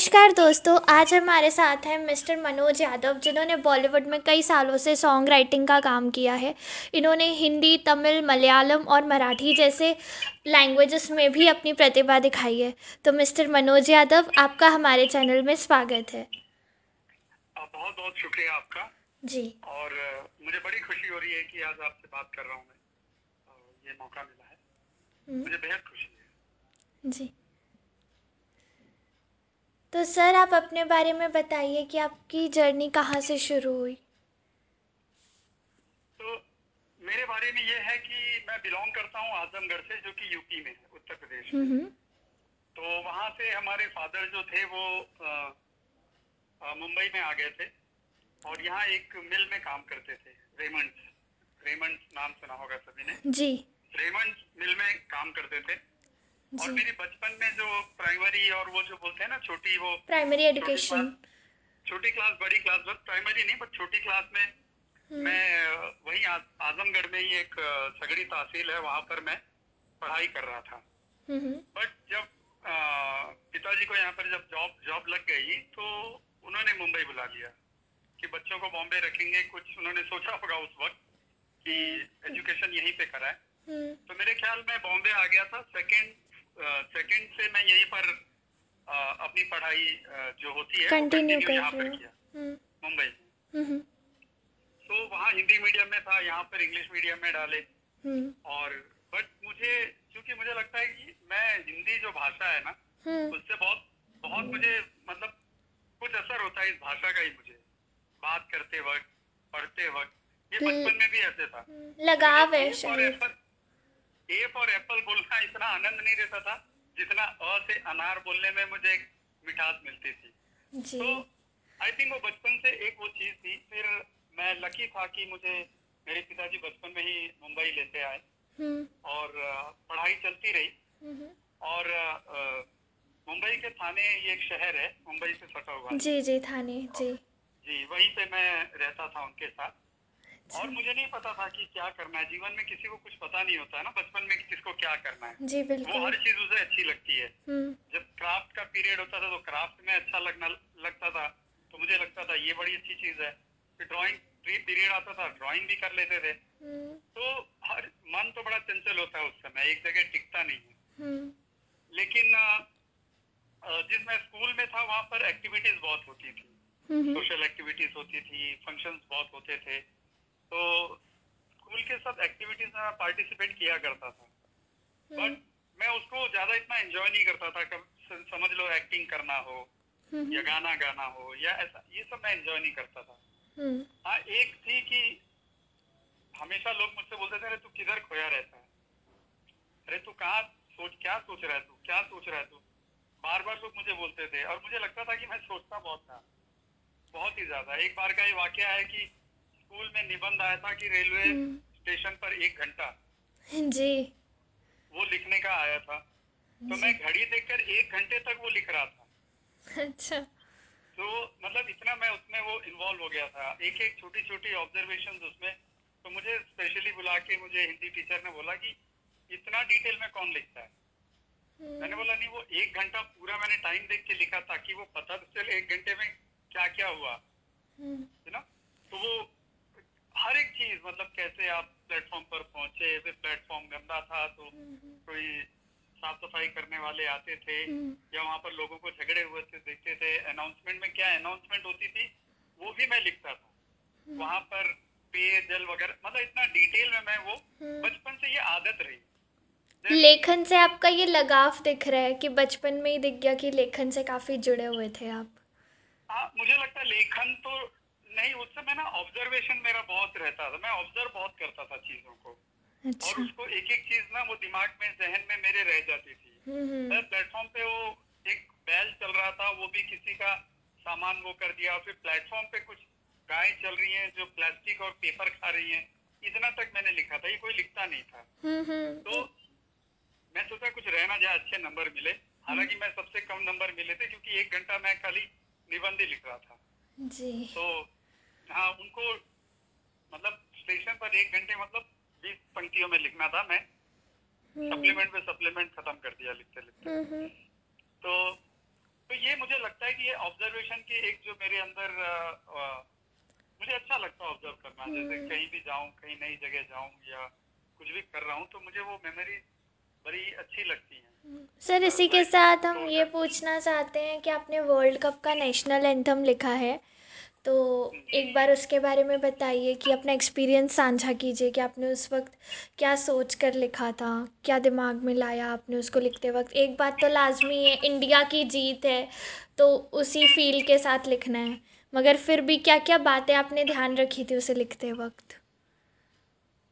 नमस्कार दोस्तों आज हमारे साथ हैं मिस्टर मनोज यादव जिन्होंने बॉलीवुड में कई सालों से सॉन्ग राइटिंग का काम किया है। इन्होंने हिंदी तमिल मलयालम और मराठी जैसे लैंग्वेजेस में भी अपनी प्रतिभा दिखाई है। तो मिस्टर मनोज यादव आपका हमारे चैनल में स्वागत है। बहुत बहुत शुक्रिया आपका। जी। और मुझे बड़ी खुशी हो रही है कि आज आपसे बात कर रहा हूँ मैं। ये मौका मिला है। हम्म, मुझे बेहद खुशी है। जी। तो सर आप अपने बारे में बताइए कि आपकी जर्नी कहाँ से शुरू हुई? तो मेरे बारे में ये है कि मैं बिलोंग करता हूँ आजमगढ़ से जो कि यूपी में है उत्तर प्रदेश में। तो वहाँ से हमारे फादर जो थे वो मुंबई में आ गए थे और यहाँ एक मिल में काम करते थे रेमंड रेमंड नाम सुना होगा सभी ने। जी। रेमंड मिल में काम करते थे। और मेरी बचपन में जो प्राइमरी और वो जो बोलते हैं ना छोटी वो प्राइमरी एजुकेशन छोटी क्लास बड़ी क्लास बस प्राइमरी नहीं बट छोटी क्लास में मैं अ, वहीं आ- आजमगढ़ में ही एक सगड़ी तहसील है वहाँ पर मैं पढ़ाई कर रहा था। हम्म हम्म, बट जब पिताजी को यहाँ पर जब जॉब जॉब लग गई तो उन्होंने मुंबई बुला लिया कि बच्चों को बॉम्बे रखेंगे। कुछ उन्होंने सोचा होगा उस वक्त कि एजुकेशन यहीं पे कराए। हम्म, तो मेरे ख्याल में बॉम्बे आ गया था। सेकंड सेकंड से मैं यहीं पर अपनी पढ़ाई जो होती है कंटिन्यू कर यहाँ रहे पर किया। हम्म। मुंबई। हम्म। तो वहाँ हिंदी मीडियम में था यहाँ पर इंग्लिश मीडियम में डाले। हम्म। और बट मुझे क्योंकि मुझे लगता है कि मैं हिंदी जो भाषा है ना उससे बहुत बहुत मुझे मतलब कुछ असर होता है इस भाषा का ही मुझे। बात करते वक्त पढ़ते वक्त ये बचपन में भी ऐसे था। लगाव है शायद। ए फॉर एप्पल बोलना इतना आनंद नहीं देता था जितना अ से अनार बोलने में मुझे एक मिठास मिलती थी। जी। तो आई थिंक वो बचपन से एक वो चीज़ थी। फिर मैं लकी था कि मुझे मेरे पिताजी बचपन में ही मुंबई लेते आए। हम्म। और पढ़ाई चलती रही। हम्म, और मुंबई के थाने ये एक शहर है मुंबई से सटा हुआ। जी जी थाने जी। जी वहीं पे मैं रहता था उनके साथ। और मुझे नहीं पता था कि क्या करना है। जीवन में किसी को कुछ पता नहीं होता है ना। बचपन में कि किसको क्या करना है। जी बिल्कुल। वो हर चीज़ उसे अच्छी लगती है। हम्म। जब क्राफ्ट का पीरियड होता था तो क्राफ्ट में अच्छा लगना लगता था। तो मुझे लगता था ये बड़ी अच्छी चीज़ है। फिर ड्राइंग पीरियड आता था ड्राइंग भी कर लेते थे। हम्म। तो हर मन तो बड़ा चंचल होता है उस समय। एक जगह टिकता नहीं है। हम्म। लेकिन जिस मैं स्कूल में था वहाँ पर एक्टिविटीज़ बहुत होती थी। सोशल एक्टिविटीज़ होती थी फ़ंक्शंस बहुत होते थे। तो स्कूल के सब एक्टिविटीज़ में पार्टिसिपेट किया करता था। बट मैं उसको ज़्यादा इतना एंजॉय नहीं करता था कब समझ लो एक्टिंग करना हो हम्म। या गाना गाना हो या ऐसा ये सब मैं एंजॉय नहीं करता था। हम्म। हाँ एक थी कि हमेशा लोग मुझसे बोलते थे अरे तू किधर खोया रहता है? अरे तू कहाँ सोच क्या सोच रहा है तू क्या सोच रहा है तू? बार बार लोग मुझे बोलते थे और मुझे लगता था कि मैं सोचता बहुत था बहुत ही ज़्यादा। एक बार का ये वाक्य है कि स्कूल में निबंध आया था कि रेलवे हम्म। स्टेशन पर एक घंटा। जी। वो लिखने का आया था। तो मैं घड़ी देखकर एक घंटे तक वो लिख रहा था। अच्छा। तो मतलब इतना मैं उसमें वो इन्वॉल्व हो गया था। एक एक छोटी छोटी ऑब्जर्वेशन उसमें। तो मुझे स्पेशली बुला के मुझे हिंदी टीचर ने बोला कि इतना डिटेल में कौन लिखता है? मैंने बोला नहीं वो एक घंटा पूरा मैंने टाइम देख के लिखा ताकि वो पता चले एक घंटे में क्या क्या हुआ। हम्म। है ना? तो वो हर एक चीज़ मतलब कैसे आप प्लेटफॉर्म पर पहुँचे फिर प्लेटफॉर्म गंदा था तो कोई साफ़ सफ़ाई करने वाले आते थे हम्म। या वहाँ पर लोगों को झगड़े हुए थे देखते थे। अनाउंसमेंट में क्या अनाउंसमेंट होती थी वो भी मैं लिखता था। वहाँ पर पेय जल वगैरह मतलब इतना डिटेल में मैं वो बचपन से ये आदत रही। लेखन से आपका ये लगाव दिख रहा है कि बचपन में ही दिख गया कि लेखन से काफ़ी जुड़े हुए थे आप? हाँ मुझे लगता है लेखन तो नहीं उस समय ना ऑब्जर्वेशन मेरा बहुत रहता था। मैं ऑब्ज़र्व बहुत करता था चीज़ों को। अच्छा। और उसको एक एक चीज़ ना वो दिमाग में जहन में मेरे रह जाती थी। हम्म सर प्लेटफॉर्म पे वो एक बैल चल रहा था वो भी किसी का सामान वो कर दिया। फिर प्लेटफॉर्म पे कुछ गाय चल रही हैं जो प्लास्टिक और पेपर खा रही हैं। इतना तक मैंने लिखा था ये कोई लिखता नहीं था। हम्म हम्म। तो मैं सोचा कुछ रहना जाए अच्छे नंबर मिले। हालाँकि मैं सबसे कम नंबर मिले थे क्योंकि एक घंटा मैं खाली निबंध ही लिख रहा था। जी। तो हाँ उनको मतलब स्टेशन पर एक घंटे मतलब बीस पंक्तियों में लिखना था मैं। सप्लीमेंट पे सप्लीमेंट खत्म कर दिया लिखते लिखते। हम्म हम्म। तो तो ये मुझे लगता है कि ये ऑब्जर्वेशन की एक जो मेरे अंदर अ, अ, मुझे अच्छा लगता है ऑब्ज़र्व करना। जैसे कहीं भी जाऊँ कहीं नई जगह जाऊँ या कुछ भी कर रहा हूँ तो मुझे वो मेमोरी बड़ी अच्छी लगती है। सर इसी के साथ हम ये पूछना चाहते हैं कि आपने वर्ल्ड कप का नेशनल एंथम लिखा है। तो एक बार उसके बारे में बताइए कि अपना एक्सपीरियंस साझा कीजिए कि आपने उस वक्त क्या सोच कर लिखा था क्या दिमाग में लाया आपने उसको लिखते वक्त। एक बात तो लाजमी है इंडिया की जीत है तो उसी फील के साथ लिखना है। मगर फिर भी क्या क्या बातें आपने ध्यान रखी थी उसे लिखते वक्त?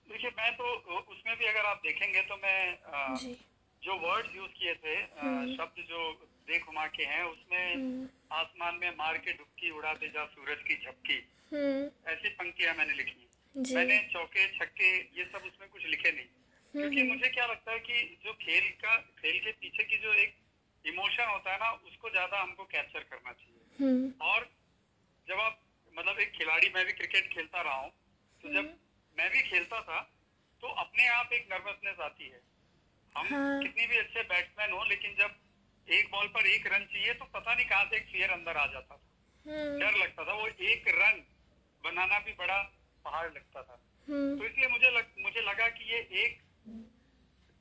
देखिए मैं तो उसमें भी अगर आप देखेंगे तो मैं अ, जी जो वर्ड्स यूज़ किए थे हम्म। शब्द जो घुमा के हैं उसमें हम्म। आसमान में मार के डुबकी उड़ा दे जा सूरज की झपकी। हम्म। ऐसी पंक्तियाँ मैंने लिखी मैंने चौके छक्के ये सब उसमें कुछ लिखे नहीं। क्योंकि मुझे क्या लगता है कि जो खेल का खेल के पीछे की जो एक इमोशन होता है ना उसको ज़्यादा हमको कैप्चर करना चाहिए। और जब आप मतलब एक खिलाड़ी मैं भी क्रिकेट खेलता रहा हूँ तो जब मैं भी खेलता था तो अपने आप एक नर्वसनेस आती है। हम हाँ। कितनी भी अच्छे बैट्समैन हो लेकिन जब एक बॉल पर एक रन चाहिए तो पता नहीं कहाँ से एक फियर अंदर आ जाता था। हम्म। डर लगता था। वो एक रन बनाना भी बड़ा पहाड़ लगता था। हम्म। तो इसलिए मुझे लग, मुझे लगा कि ये एक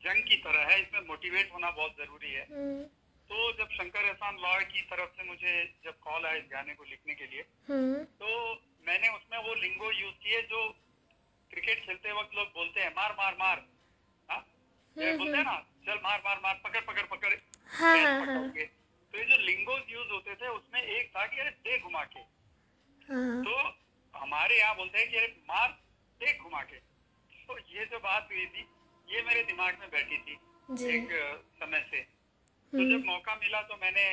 जंग की तरह है। इसमें मोटिवेट होना बहुत ज़रूरी है। हम्म। तो जब शंकर एहसान लॉय की तरफ़ से मुझे जब कॉल आया इस गाने को लिखने के लिए तो मैंने उसमें वो लिंगो यूज़ किए जो क्रिकेट खेलते वक्त लोग बोलते हैं मार मार मार। बोलते हैं ना चल मार मार मार पकड़ पकड़ पकड़। हाँ हाँ हाँ। तो ये जो लिंगोज यूज़ होते थे उसमें एक था कि अरे दे घुमा के। हाँ। तो हमारे यहाँ बोलते हैं कि अरे मार दे घुमा के। तो ये जो बात हुई थी ये मेरे दिमाग में बैठी थी एक समय से। तो हम्म। जब मौका मिला तो मैंने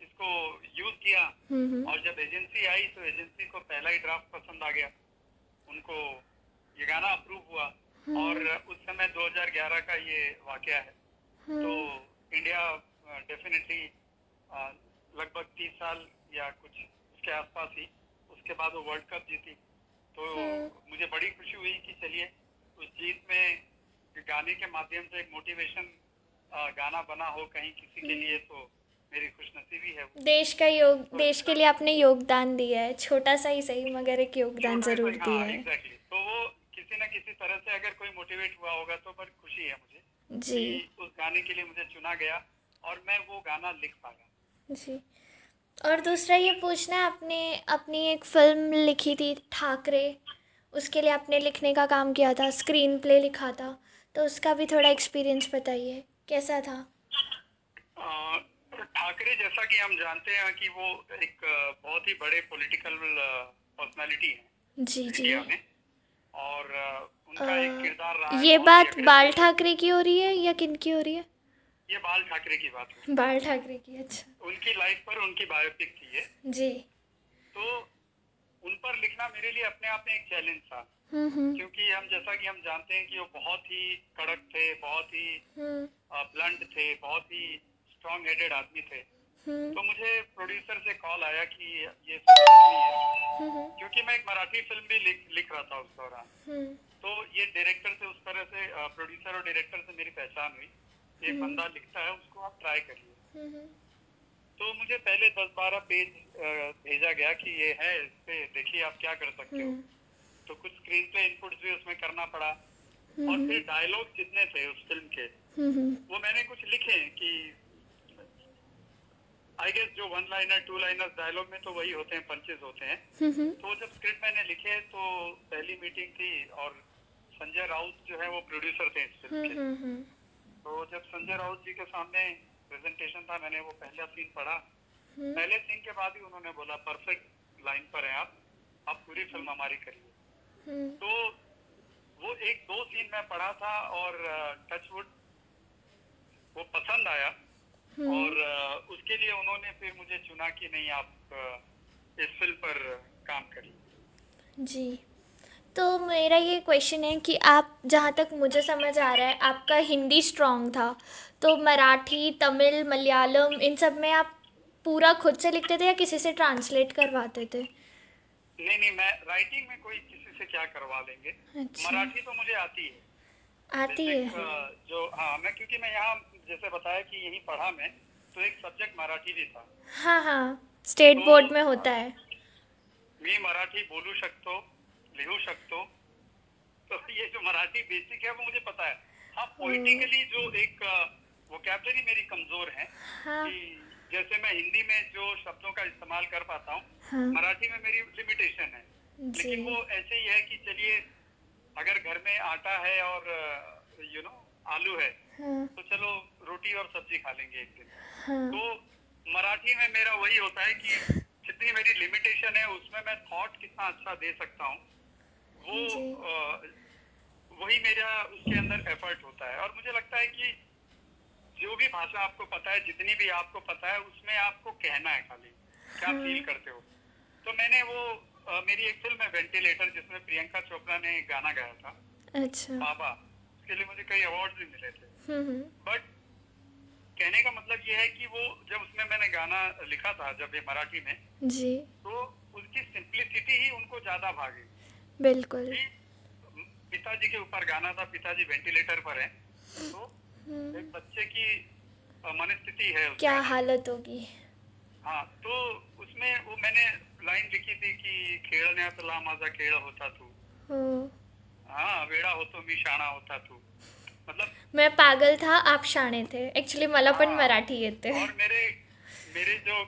इसको यूज़ किया। हम्म हम्म, और जब एजेंसी आई तो एजेंसी को पहला ही ड्राफ्ट पसंद आ गया। उनको ये गाना और उस समय 2011 का ये वाकया है। तो इंडिया डेफिनेटली लगभग तीस साल या कुछ उसके आसपास ही उसके बाद वो वर्ल्ड कप जीती। तो मुझे बड़ी खुशी हुई कि चलिए उस जीत में गाने के माध्यम से एक मोटिवेशन गाना बना हो कहीं किसी के लिए तो मेरी खुशनसीबी है देश का योग देश के लिए आपने योगदान दिया है। छोटा सा ही सही मगर एक योगदान छोटा ज़रूर दिया हाँ। है एग्जैक्टली तो किसी न किसी तरह से अगर कोई मोटिवेट हुआ होगा तो बड़ी खुशी है मुझे जी। उस गाने के लिए मुझे चुना गया और मैं वो गाना लिख पाया। जी। और दूसरा ये पूछना है आपने अपनी एक फ़िल्म लिखी थी ठाकरे उसके लिए आपने लिखने का काम किया था स्क्रीन प्ले लिखा था तो उसका भी थोड़ा एक्सपीरियंस बताइए कैसा था? ठाकरे जैसा कि हम जानते हैं कि वो एक बहुत ही बड़े पॉलिटिकल पर्सनालिटी हैं जी जी। में। और उनका एक अ, किरदार रहा ये बात बाल ठाकरे की हो रही है या किन की हो रही है? ये बाल ठाकरे की बात है। बाल ठाकरे की अच्छा। उनकी लाइफ पर उनकी बायोपिक थी ये। जी। तो उन पर लिखना मेरे लिए अपने आप में एक चैलेंज था। हम्म हम्म। क्योंकि हम जैसा कि हम जानते हैं कि वो बहुत ही कड़क थे बहुत ही हम्म। ब्लंट थे बहुत ही स्ट्रॉन्ग हेडेड आदमी थे। हम्म तो मुझे प्रोड्यूसर से कॉल आया कि ये है। हम्म क्योंकि मैं एक मराठी फ़िल्म भी लिख लिख रहा था उस दौरान। हम्म। तो ये डायरेक्टर से उस तरह से प्रोड्यूसर और डायरेक्टर से मेरी पहचान हुई। एक बंदा लिखता है उसको आप ट्राई करिए। हम्म तो मुझे पहले दस बारह पेज भेजा गया कि ये है इस पे देखिए आप क्या कर सकते हो। तो कुछ स्क्रीन पे इनपुट्स भी उसमें करना पड़ा। और फिर डायलॉग जितने थे उस फ़िल्म के हम्म। वो मैंने कुछ लिखे कि आई गेस जो one liner two liner dialogue में तो वही होते हैं पंचेज होते हैं। हम्म तो जब स्क्रिप्ट मैंने लिखे तो पहली मीटिंग थी और संजय राउत जो है वो प्रोड्यूसर थे इस फ़िल्म के। हम्म तो जब संजय राउत जी के सामने प्रेजेंटेशन था मैंने वो पहला सीन पढ़ा। पहले सीन के बाद ही उन्होंने बोला परफेक्ट लाइन पर है आप। आप पूरी फ़िल्म हमारी करिए। तो वो एक दो सीन मैं पढ़ा था और टचवुड वो पसंद आया। और उसके लिए उन्होंने फिर मुझे चुना कि नहीं आप इस फ़िल्म पर काम करिए। जी। तो मेरा ये क्वेश्चन है कि आप जहाँ तक मुझे समझ आ रहा है आपका हिंदी स्ट्रॉन्ग था तो मराठी तमिल मलयालम इन सब में आप पूरा खुद से लिखते थे या किसी से ट्रांसलेट करवाते थे? नहीं नहीं मैं राइटिंग में कोई किसी से क्या करवा लेंगे? अच्छा। मराठी तो मुझे आती है। आती है। जो हाँ मैं क्योंकि मैं यहाँ जैसे बताया कि यही पढ़ा मैं तो एक सब्जेक्ट मराठी भी था। हाँ हाँ स्टेट तो बोर्ड में होता है। मी मराठी बोलू शकतो लिहू शकतो तो ये जो मराठी बेसिक है वो मुझे पता है। हाँ पोलिटिकली जो एक वोकेबलरी मेरी कमज़ोर है हाँ। कि जैसे मैं हिंदी में जो शब्दों का इस्तेमाल कर पाता हूँ हाँ। मराठी में मेरी लिमिटेशन है। लेकिन वो ऐसे ही है कि चलिए अगर घर में आटा है और यू नो आलू है हाँ। तो चलो रोटी और सब्ज़ी खा लेंगे एक दिन। हाँ। तो मराठी में मेरा वही होता है कि जितनी मेरी लिमिटेशन है उसमें मैं थॉट कितना अच्छा दे सकता हूँ। वो। अ, वही मेरा उसके अंदर एफर्ट होता है। और मुझे लगता है कि जो भी भाषा आपको पता है जितनी भी आपको पता है उसमें आपको कहना है खाली क्या फील करते हो। तो मैंने वो अ, मेरी एक फ़िल्म है वेंटिलेटर जिसमें प्रियंका चोपड़ा ने गाना गाया था। अच्छा। बाबा उसके लिए मुझे कई अवार्ड भी मिले थे। बट कहने का मतलब ये है कि वो जब उसमें मैंने गाना लिखा था जब ये मराठी में जी। तो उसकी सिंप्लिसिटी ही उनको ज़्यादा भागी। बिल्कुल। पिताजी के ऊपर गाना था पिताजी वेंटिलेटर पर है तो एक बच्चे की मनस्थिति है क्या हालत होगी? हाँ तो उसमें वो मैंने लाइन लिखी थी कि खेळण्यातला माझा खेळ होता तू। हाँ वेडा होतो मी शाणा होता तू। मैं पागल था आप शाणे थे। एक्चुअली मला पण हाँ, मराठी येते। और मेरे मेरे जो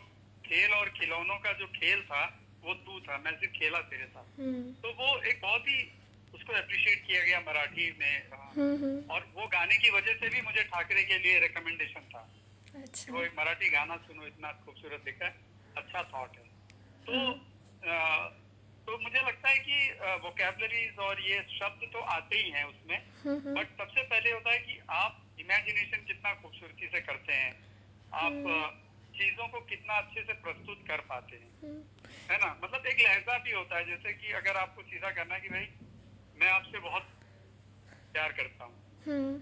खेल और खिलौनों का जो खेल था वो तू था मैं सिर्फ़ खेला तेरे साथ। हम्म। तो वो एक बहुत ही उसको अप्रिशिएट किया गया मराठी में अ, हम्म हम्म, और वो गाने की वजह से भी मुझे ठाकरे के लिए रिकमेंडेशन था। कि वो अच्छा एक मराठी गाना सुनो इतना खूबसूरत लिखा है अच्छा थॉट है। तो तो मुझे लगता है कि वोकेबलरीज और ये शब्द तो आते ही हैं उसमें हम्म हम्म, बट सबसे पहले होता है कि आप इमेजिनेशन कितना खूबसूरती से करते हैं आप चीज़ों को कितना अच्छे से प्रस्तुत कर पाते हैं। हम्म, है ना? मतलब एक लहजा भी होता है जैसे कि अगर आपको सीधा करना है कि भाई मैं आपसे बहुत प्यार करता हूँ। हम्म,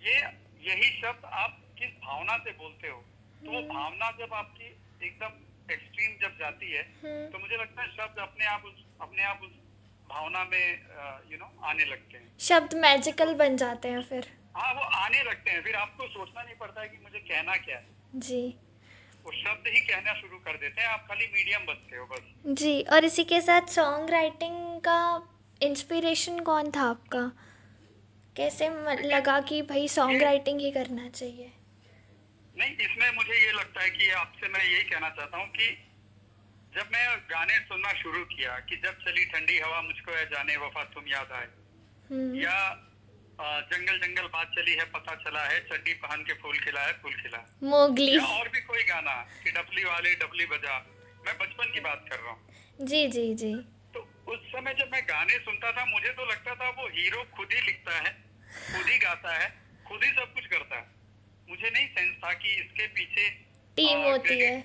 ये यही शब्द आप किस भावना से बोलते हो? तो वो भावना जब आपकी एकदम एक्सट्रीम जब जाती है हम्म। तो मुझे लगता है शब्द अपने आप उस अपने आप उस भावना में यू नो आने लगते हैं। शब्द मैजिकल बन जाते हैं फिर। हाँ वो आने लगते हैं। फिर आपको सोचना नहीं पड़ता है कि मुझे कहना क्या है। जी। वो शब्द ही कहना शुरू कर देते हैं। आप खाली मीडियम बनते हो बस। जी और इसी के साथ सॉन्ग राइटिंग का इंस्पिरेशन कौन था आपका? कैसे लगा कि भाई सॉन्ग राइटिंग ही करना चाहिए? नहीं इसमें मुझे ये लगता है कि आपसे मैं यही कहना चाहता हूँ कि जब मैं गाने सुनना शुरू किया कि जब चली ठंडी हवा मुझको है जाने वफा तुम याद आए। हम्म, या जंगल जंगल बात चली है पता चला है चड्डी पहन के फूल खिला है फूल खिला मोगली। या और भी कोई गाना कि डफली वाले डफली बजा। मैं बचपन की बात कर रहा हूँ। जी जी जी। तो उस समय जब मैं गाने सुनता था मुझे तो लगता था वो हीरो खुद ही लिखता है खुद ही गाता है खुद ही सब कुछ करता है। मुझे नहीं सेंस था कि इसके पीछे टीम अ, होती है।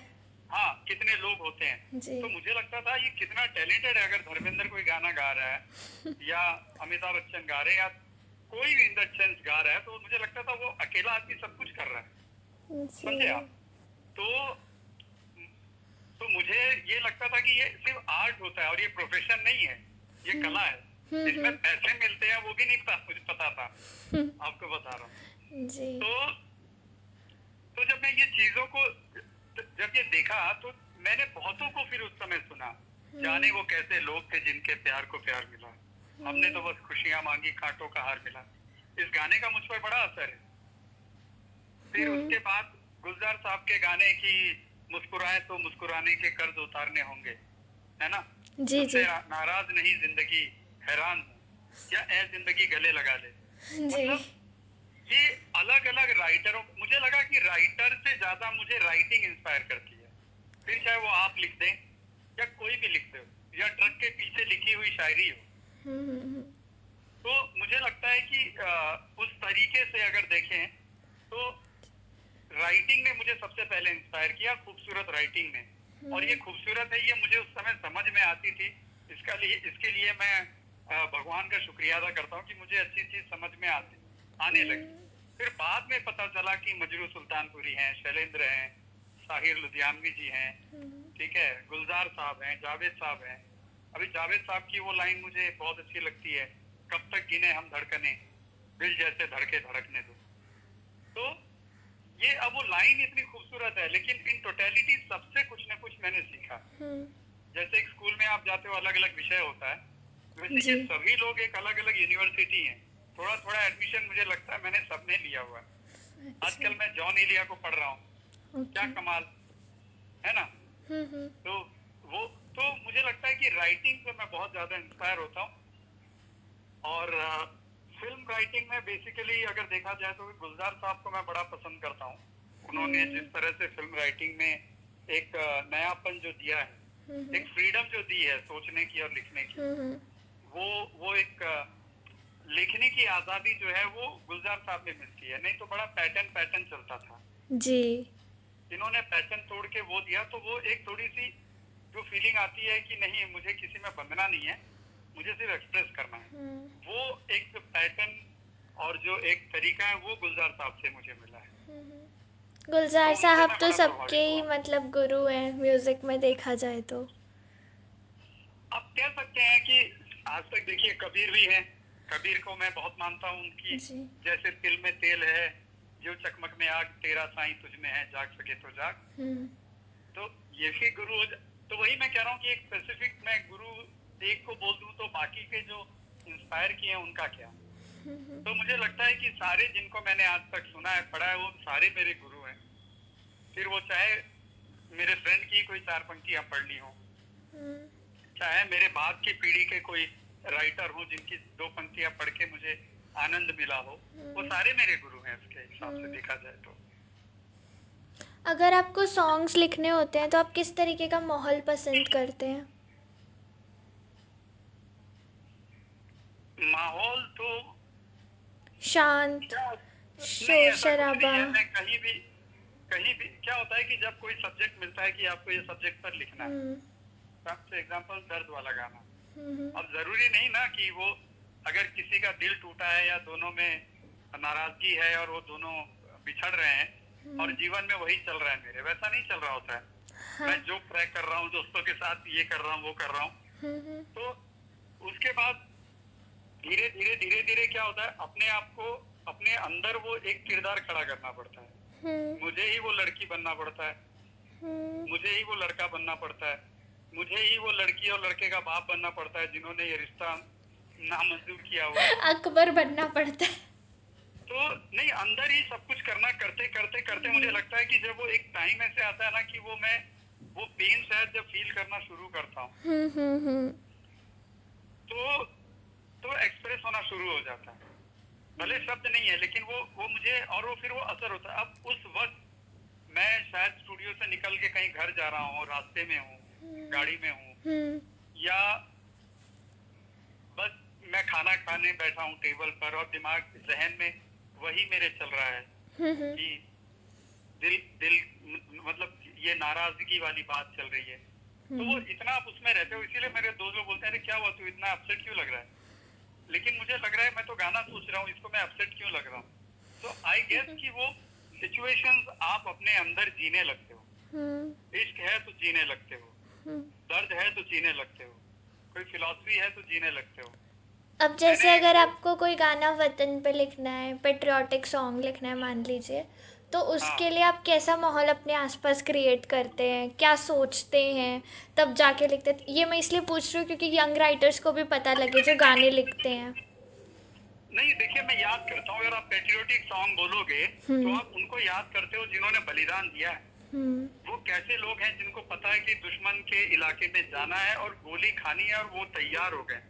हाँ कितने लोग होते हैं। तो मुझे लगता था ये कितना टैलेंटेड है अगर धर्मेंद्र कोई गाना गा रहा है या अमिताभ बच्चन गा रहे हैं या कोई भी इन द सेंस गा रहा है तो मुझे लगता था वो अकेला आदमी सब कुछ कर रहा है। समझे आप? तो तो मुझे ये लगता था कि ये सिर्फ़ आर्ट होता है और ये प्रोफेशन नहीं है ये कला है। इसमें पैसे मिलते हैं वो भी नहीं पता मुझे पता था। आपको बता रहा हूँ। तो तो जब मैं ये चीज़ों को जब ये देखा तो मैंने बहुतों को फिर उस समय सुना जाने वो कैसे लोग थे जिनके प्यार को प्यार मिला। हमने तो बस खुशियाँ मांगी कांटों का हार मिला। इस गाने का मुझ पर बड़ा असर है। फिर उसके बाद गुलजार साहब के गाने की मुस्कुराए तो मुस्कुराने के कर्ज उतारने होंगे है ना? जी जी। नाराज़ नहीं ज़िंदगी हैरान या ए ज़िंदगी गले लगा ले जी। ये अलग अलग राइटरों मुझे लगा कि राइटर से ज़्यादा मुझे राइटिंग इंस्पायर करती है। फिर चाहे वो आप लिख दें, या कोई भी लिख दे, या ट्रक के पीछे लिखी हुई शायरी हो। तो मुझे लगता है कि उस तरीके से अगर देखें तो राइटिंग ने मुझे सबसे पहले इंस्पायर किया खूबसूरत राइटिंग ने। और ये खूबसूरत है, ये मुझे उस समय समझ में आती थी। इसका लिए, इसके लिए मैं भगवान का शुक्रिया अदा करता हूँ कि मुझे अच्छी चीज़ समझ में आती आने लगी। फिर बाद में पता चला कि मजरू सुल्तानपुरी हैं शैलेंद्र हैं साहिर लुधियानवी जी हैं ठीक है गुलजार साहब हैं जावेद साहब हैं। अभी जावेद साहब की वो लाइन मुझे बहुत अच्छी लगती है कब तक गिने हम धड़कने दिल जैसे धड़के धड़कने दो। तो ये अब वो लाइन इतनी खूबसूरत है लेकिन इन टोटेलिटी सबसे कुछ ना कुछ मैंने सीखा। जैसे एक स्कूल में आप जाते हो अलग अलग विषय होता है वैसे ये सभी लोग एक अलग अलग यूनिवर्सिटी हैं। थोड़ा थोड़ा एडमिशन मुझे लगता है मैंने सबने लिया हुआ है। आजकल मैं जॉन इलिया को पढ़ रहा हूँ। क्या कमाल। है ना? हम्म हम्म। तो वो तो मुझे लगता है कि राइटिंग से मैं बहुत ज़्यादा इंस्पायर होता हूँ। और फ़िल्म राइटिंग में बेसिकली अगर देखा जाए तो गुलजार साहब को मैं बड़ा पसंद करता हूँ। उन्होंने जिस तरह से फ़िल्म राइटिंग में एक नयापन जो दिया है हम्म एक फ्रीडम जो दी है सोचने की और लिखने की हम्म वो वो एक लिखने की आज़ादी जो है वो गुलजार साहब में मिलती है। नहीं तो बड़ा पैटर्न पैटर्न चलता था। जी। इन्होंने पैटर्न तोड़ के वो दिया तो वो एक थोड़ी सी जो फीलिंग आती है कि नहीं मुझे किसी में बंधना नहीं है मुझे सिर्फ़ एक्सप्रेस करना है। हम्म। वो एक पैटर्न और जो एक तरीका है वो गुलजार साहब से मुझे मिला है। गुलजार तो साहब तो सबके ही मतलब गुरु हैं म्यूज़िक में देखा जाए तो। आप कह सकते हैं कि आज तक देखिए कबीर भी हैं। कबीर को मैं बहुत मानता हूँ उनकी जैसे तिल में तेल है जो चकमक में आग तेरा साईं तुझ में है जाग सके तो जाग। हम्म। तो ये भी गुरु तो वही मैं कह रहा हूँ कि एक स्पेसिफिक मैं गुरु एक को बोल दूँ तो बाकी के जो इंस्पायर किए हैं उनका क्या? तो मुझे लगता है कि सारे जिनको मैंने आज तक सुना है पढ़ा है वो सारे मेरे गुरु हैं। फिर वो चाहे मेरे फ्रेंड की कोई चार पंक्तियाँ पढ़नी हो चाहे मेरे बाद की पीढ़ी के कोई राइटर हो जिनकी दो पंक्तियाँ पढ़ के मुझे आनंद मिला हो वो सारे मेरे गुरु हैं उसके हिसाब से देखा जाए तो। अगर आपको सॉन्ग्स लिखने होते हैं तो आप किस तरीके का माहौल पसंद करते हैं? माहौल तो शांत शोर शराबा। कहीं भी कहीं भी क्या होता है कि जब कोई सब्जेक्ट मिलता है कि आपको ये सब्जेक्ट पर लिखना है। हम्म, फॉर एग्ज़ाम्पल दर्द वाला गाना। हम्म, अब ज़रूरी नहीं ना कि वो अगर किसी का दिल टूटा है या दोनों में नाराज़गी है और वो दोनों बिछड़ रहे हैं और जीवन में वही चल रहा है मेरे वैसा नहीं चल रहा होता है। हाँ। मैं जो ट्रैक कर रहा हूँ दोस्तों के साथ ये कर रहा हूँ वो कर रहा हूँ। हम्म, हम्म, तो उसके बाद धीरे धीरे धीरे धीरे क्या होता है अपने आप को अपने अंदर वो एक किरदार खड़ा करना पड़ता है। हम्म, मुझे ही वो लड़की बनना पड़ता है। हम्म, मुझे ही वो लड़का बनना पड़ता है। मुझे ही वो लड़की और लड़के का बाप बनना पड़ता है जिन्होंने ये रिश्ता नामंजूर किया हुआ है। अकबर बनना पड़ता है। तो नहीं अंदर ही सब कुछ करना करते करते करते मुझे लगता है कि जब वो एक टाइम ऐसे आता है ना कि वो मैं वो पेन शायद जब फील करना शुरू करता हूँ। हम्म, हम्म, हम्म, तो तो एक्सप्रेस होना शुरू हो जाता है। भले शब्द नहीं है लेकिन वो वो मुझे और वो फिर वो असर होता है। अब उस वक्त मैं शायद स्टूडियो से निकल के कहीं घर जा रहा हूँ रास्ते में हूँ गाड़ी में हूँ। हम्म, या बस मैं खाना खाने बैठा हूँ टेबल पर और दिमाग जहन में वही मेरे चल रहा है हम्म, हम्म, कि दिल दिल मतलब ये नाराज़गी वाली बात चल रही है। तो वो इतना आप उसमें रहते हो इसीलिए मेरे दोस्त लोग बोलते हैं अरे क्या हुआ तू? इतना अपसेट क्यों लग रहा है? लेकिन मुझे लग रहा है मैं तो गाना सोच रहा हूँ इसको मैं अपसेट क्यों लग रहा हूँ? तो आई गेस कि वो सिचुएशंस आप अपने अंदर जीने लगते हो। इश्क है तो जीने लगते हो। दर्द है तो जीने लगते हो। कोई फिलॉसफी है तो जीने लगते हो। अब जैसे अगर आपको कोई गाना वतन पे लिखना है पेट्रियाटिक सॉन्ग लिखना है मान लीजिए तो उसके हाँ। लिए आप कैसा माहौल अपने आसपास क्रिएट करते हैं? क्या सोचते हैं? तब जाके लिखते हैं। ये मैं इसलिए पूछ रही हूँ क्योंकि यंग राइटर्स को भी पता लगे जो गाने लिखते हैं। नहीं देखिए मैं याद करता हूँ अगर आप पेट्रियोटिक सॉन्ग बोलोगे तो आप उनको याद करते हो जिन्होंने बलिदान दिया है। हम्म, वो कैसे लोग हैं जिनको पता है कि दुश्मन के इलाके में जाना है और गोली खानी है और वो तैयार हो गए?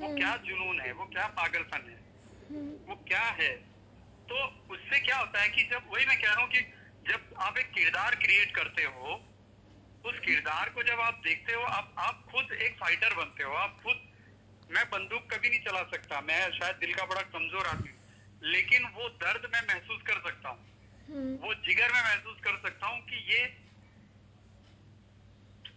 वो क्या जुनून है? वो क्या पागलपन है? वो क्या है? तो उससे क्या होता है कि जब वही मैं कह रहा हूँ कि जब आप एक किरदार क्रिएट करते हो उस किरदार को जब आप देखते हो आप आप खुद एक फाइटर बनते हो। आप खुद मैं बंदूक कभी नहीं चला सकता। मैं शायद दिल का बड़ा कमज़ोर आदमी हूँ। लेकिन वो दर्द मैं महसूस कर सकता हूँ। वो जिगर में महसूस कर सकता हूँ कि ये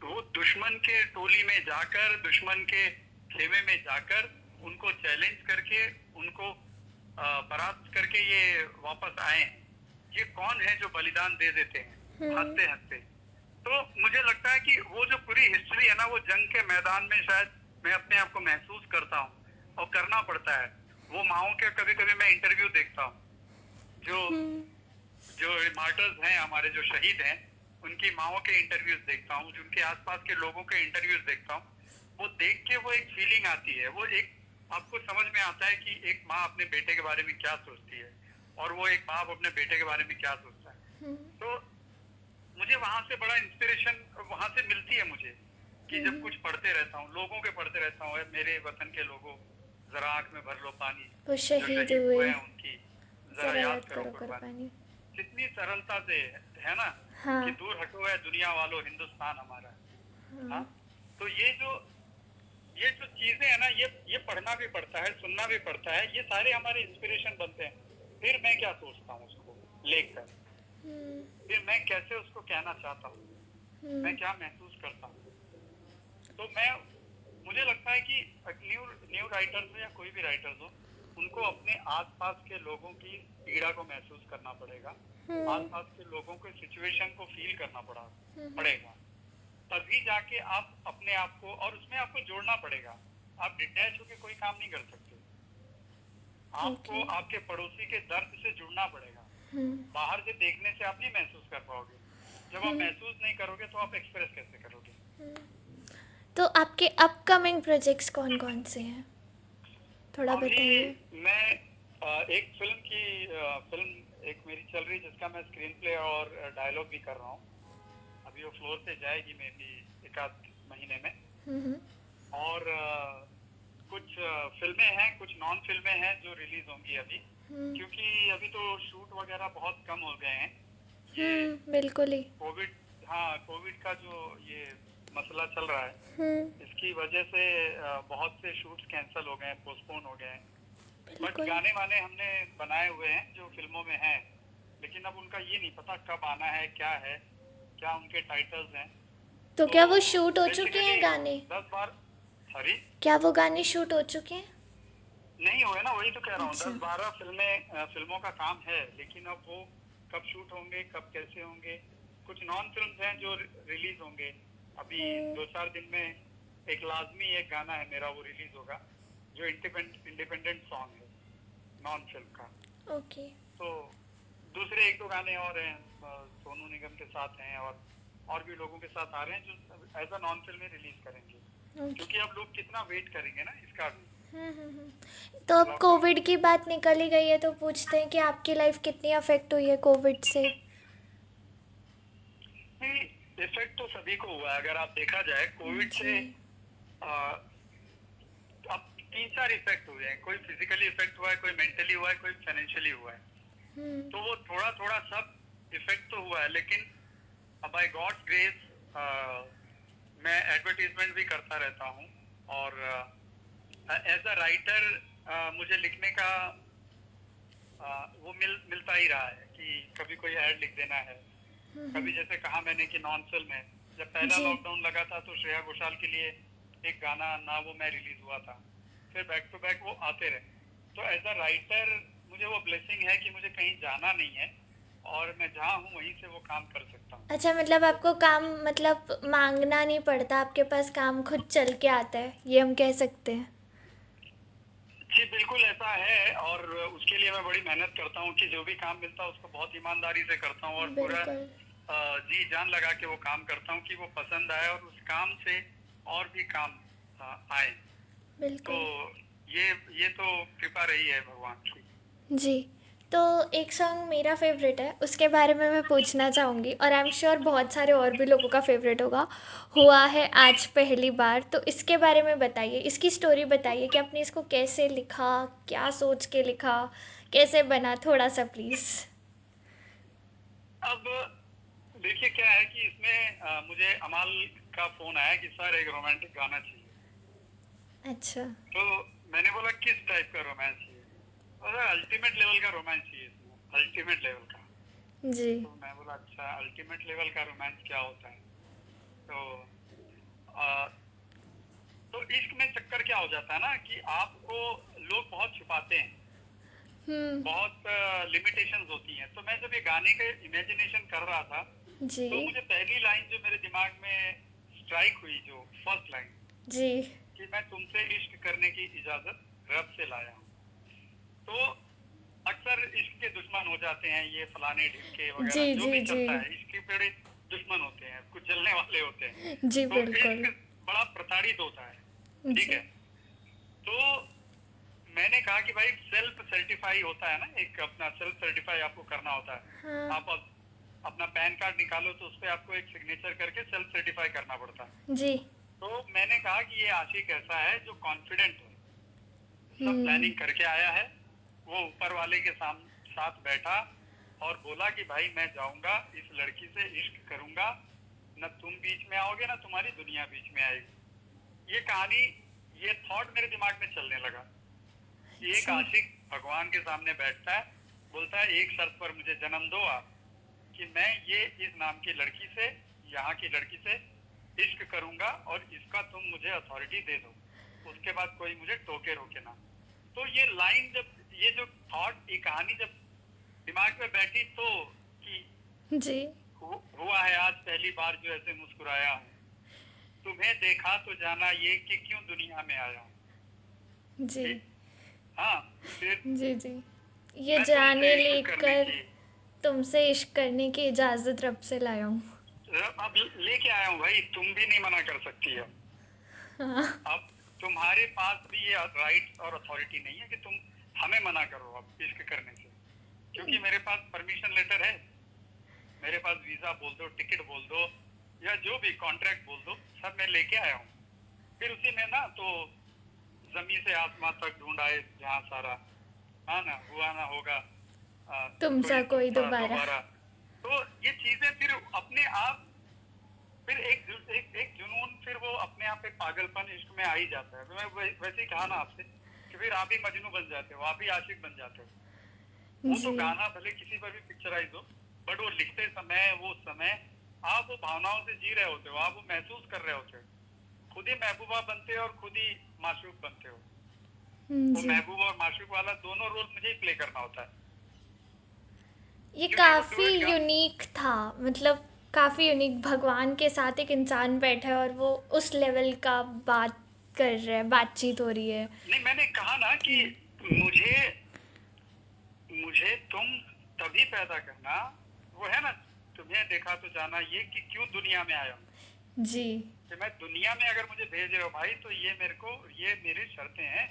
वो दुश्मन के टोली में जाकर दुश्मन के खेमे में जाकर उनको चैलेंज करके उनको परास्त करके ये वापस आए ये कौन है जो बलिदान दे देते हैं? हँसते हँसते। तो मुझे लगता है कि वो जो पूरी हिस्ट्री है ना वो जंग के मैदान में शायद मैं अपने आप को महसूस करता हूँ और करना पड़ता है। वो माओ के कभी कभी मैं इंटरव्यू देखता हूँ जो जो मार्टर्स हैं हमारे जो शहीद हैं उनकी माओ के इंटरव्यूज़ देखता हूँ उनके आसपास के लोगों के इंटरव्यूज़ देखता हूँ। वो देख के वो एक फीलिंग आती है वो एक आपको समझ में आता है कि एक माँ अपने बेटे के बारे में क्या सोचती है और वो एक बाप अपने बेटे के बारे में क्या सोचता है। तो मुझे वहाँ से बड़ा इंस्पिरेशन वहाँ से मिलती है मुझे कि जब कुछ पढ़ते रहता हूँ लोगों के पढ़ते रहता हूँ मेरे वतन के लोगों जरा आँख में भर लो पानी वो शहीद हुए। हैं उनकी जरा याद करो कुर्बानी। कितनी सरलता से है ना हाँ। कि दूर हटो है दुनिया वालों हिंदुस्तान हमारा। है। हाँ? तो ये जो ये जो चीज़ें है ना ये ये पढ़ना भी पड़ता है सुनना भी पड़ता है ये सारे हमारे इंस्पिरेशन बनते हैं। फिर मैं क्या सोचता हूँ उसको लेकर? फिर मैं कैसे उसको कहना चाहता हूँ? मैं क्या महसूस करता हूँ? तो मैं मुझे लगता है कि न्यू न्यू राइटर्स हो या कोई भी राइटर्स हो उनको अपने आसपास के लोगों की पीड़ा को महसूस करना पड़ेगा। आसपास के लोगों के सिचुएशन को फील करना पड़ा पड़ेगा। तभी जाके आप अपने आप को और उसमें आपको जोड़ना पड़ेगा। आप डिटैच होकर कोई काम नहीं कर सकते। आपको Okay. आपके पड़ोसी के दर्द से जुड़ना पड़ेगा। बाहर से देखने से आप नहीं महसूस कर पाओगे। जब आप महसूस नहीं करोगे तो आप एक्सप्रेस कैसे करोगे? तो आपके अपकमिंग प्रोजेक्ट्स कौन कौन से हैं? थोड़ा बताइए। मैं एक फ़िल्म की फ़िल्म एक मेरी चल रही है जिसका मैं स्क्रीन प्ले और डायलॉग भी कर रहा हूँ। अभी वो फ्लोर पे जाएगी मे बी एक आध महीने में। हम्म, और कुछ फ़िल्में हैं कुछ नॉन फ़िल्में हैं जो रिलीज़ होंगी अभी। हम्म, क्योंकि अभी तो शूट वगैरह बहुत कम हो गए हैं। ये हम्म, बिल्कुल ही। कोविड हाँ कोविड का जो ये मसला चल रहा है। हम्म, इसकी वजह से बहुत से शूट्स कैंसिल हो गए हैं पोस्टपोन हो गए हैं। बट गाने वाने हमने बनाए हुए हैं जो फ़िल्मों में हैं। लेकिन अब उनका ये नहीं पता कब आना है क्या है क्या उनके टाइटल्स हैं। तो तो क्या वो शूट हो चुके हैं गाने? दस बार सॉरी क्या वो गाने शूट हो चुके हैं? नहीं हुए ना वही तो कह रहा हूँ। अच्छा। दस बारह फ़िल्में फ़िल्मों का काम है लेकिन अब वो कब शूट होंगे कब कैसे होंगे? कुछ नॉन फ़िल्म हैं जो रिलीज़ होंगे। अभी दो चार दिन में एक लाजमी एक गाना है मेरा वो रिलीज़ होगा जो इंडिपेंडेंट सॉन्ग है नॉन फ़िल्म का। ओके। तो दूसरे एक दो गाने और हैं सोनू निगम के साथ हैं और और भी लोगों के साथ आ रहे हैं जो as a non film release करेंगे। क्योंकि अब लोग कितना वेट करेंगे ना इसका भी। तो अब कोविड की बात निकल ही गई है तो पूछते हैं कि आपकी लाइफ कितनी अफेक्ट हुई है कोविड से? इफ़ेक्ट तो सभी को हुआ है अगर आप देखा जाए कोविड से अ, अब तीन चार इफ़ेक्ट हुए हैं। कोई फिजिकली इफ़ेक्ट हुआ है कोई मेंटली हुआ है कोई फाइनेंशियली हुआ है। हम्म, तो वो थोड़ा थोड़ा सब इफ़ेक्ट तो हुआ है लेकिन बाय गॉड ग्रेस मैं एडवर्टीजमेंट भी करता रहता हूँ और एज अ राइटर मुझे लिखने का अ, वो मिल मिलता ही रहा है कि कभी कोई ऐड लिख देना है। कभी जैसे कहा मैंने कि नॉन फ़िल्म है जब पहला लॉकडाउन लगा था तो श्रेया घोषाल के लिए एक गाना ना वो मैं रिलीज़ हुआ था। फिर बैक टू बैक वो आते रहे। तो एज अ राइटर मुझे वो ब्लेसिंग है कि मुझे कहीं जाना नहीं है और मैं जहाँ हूँ वहीं से वो काम कर सकता हूँ। अच्छा मतलब आपको काम मतलब मांगना नहीं पड़ता आपके पास काम खुद चल के आता है ये हम कह सकते हैं। जी बिल्कुल ऐसा है और उसके लिए मैं बड़ी मेहनत करता हूँ कि जो भी काम मिलता है उसको बहुत ईमानदारी से करता हूँ और पूरा जी जान लगा के वो काम करता हूँ कि वो पसंद आए और उस काम से और भी काम आए। तो ये ये तो कृपा रही है भगवान की। जी। तो एक सॉन्ग मेरा फेवरेट है उसके बारे में मैं पूछना चाहूँगी और आई एम श्योर बहुत सारे और भी लोगों का फेवरेट होगा। हुआ है आज पहली बार तो इसके बारे में बताइए इसकी स्टोरी बताइए कि आपने इसको कैसे लिखा क्या सोच के लिखा कैसे बना थोड़ा सा प्लीज़ अब देखिए क्या है कि इसमें अ, मुझे अमाल का फ़ोन आया कि सर एक रोमांटिक गाना चाहिए। अच्छा। तो मैंने बोला किस टाइप का रोमांस चाहिए? अल्टीमेट लेवल का रोमांस चाहिए अल्टीमेट लेवल का। जी। तो मैं बोला अच्छा अल्टीमेट लेवल का रोमांस क्या होता है? तो अ, तो इश्क में चक्कर क्या हो जाता है ना कि आपको लोग बहुत छुपाते हैं। हम्म। बहुत लिमिटेशंस uh, होती हैं। तो मैं जब ये गाने का इमेजिनेशन कर रहा था जी। तो मुझे पहली लाइन जो मेरे दिमाग में स्ट्राइक हुई जो फ़र्स्ट लाइन जी। कि मैं तुमसे इश्क करने की इजाज़त रब से लाया तो अक्सर इश्क के दुश्मन हो जाते हैं ये फलाने ढिमके वगैरह जो भी चलता है इश्क की बड़े दुश्मन होते हैं कुछ जलने वाले होते हैं। जी तो बिल्कुल। बड़ा प्रताड़ित होता है ठीक है? तो मैंने कहा कि भाई सेल्फ सर्टिफाई होता है ना एक अपना सेल्फ सर्टिफाई आपको करना होता है। हाँ। आप अपना पैन कार्ड निकालो तो उस पर आपको एक सिग्नेचर करके सेल्फ सर्टिफाई करना पड़ता है। जी। तो मैंने कहा कि ये आशिक ऐसा है जो कॉन्फिडेंट है। सब हम्म। प्लानिंग करके आया है। वो ऊपर वाले के साम साथ बैठा और बोला कि भाई मैं जाऊँगा इस लड़की से इश्क करूँगा। न तुम बीच में आओगे ना तुम्हारी दुनिया बीच में आएगी। ये कहानी ये थॉट मेरे दिमाग में चलने लगा। एक। आशिक भगवान के सामने बैठता है बोलता है एक शर्त पर मुझे जन्म दो आप कि मैं ये इस नाम की लड़की से यहाँ की लड़की से इश्क करूँगा और इसका तुम मुझे अथॉरिटी दे दो। उसके बाद कोई मुझे टोके रोके ना। तो ये लाइन जब ये जो थॉट ये कहानी जब दिमाग में बैठी तो कि जी। हुआ है आज पहली बार जो ऐसे मुस्कुराया हूँ। तुम्हें देखा तो जाना ये कि क्यों दुनिया में आया हूँ। जी। हाँ फिर जी जी। ये जाने लेकर तुमसे इश्क करने की इजाज़त रब से लाया हूँ। अब लेके आया हूँ भाई तुम भी नहीं मना कर सकती है हाँ। अब तुम्हारे पास भी ये राइट और अथॉरिटी नहीं है कि तुम हमें मना करो अब इश्क करने से। क्योंकि मेरे पास परमिशन लेटर है। मेरे पास वीज़ा बोल दो टिकट बोल दो या जो भी कॉन्ट्रैक्ट बोल दो सब मैं लेके आया हूँ। फिर उसी में ना तो जमी से आसमान तक ढूंढ आए जहाँ सारा हाँ ना हुआ ना होगा। आ, तुमसा कोई तुमसा दोबारा। तो ये चीज़ें फिर अपने आप फिर एक एक एक जुनून फिर वो अपने आप एक पागलपन इश्क में आ ही जाता है। तो मैं वैसे ही कहा ना आपसे फिर आप ही मजनू बन जाते हो आप ही आशिक बन जाते हो। वो तो गाना भले किसी पर भी पिक्चराइज हो बट वो लिखते समय वो समय आप वो भावनाओं से जी रहे होते हो आप वो महसूस कर रहे होते हो। खुद ही महबूबा बनते हो और खुद ही माशूक बनते हो। वो जी। महबूब और माशूक वाला दोनों रोल मुझे ही प्ले करना होता है। ये काफ़ी यूनिक था मतलब काफ़ी यूनिक भगवान के साथ एक इंसान बैठा है और वो उस लेवल का बात कर रहे है बातचीत हो रही है। नहीं मैंने कहा ना कि मुझे मुझे तुम तभी पैदा करना वो है ना तुम्हें देखा तो जाना ये कि क्यों दुनिया में आया हूँ। जी। कि मैं दुनिया में अगर मुझे भेज रहे हो भाई तो ये मेरे को ये मेरी शर्तें हैं।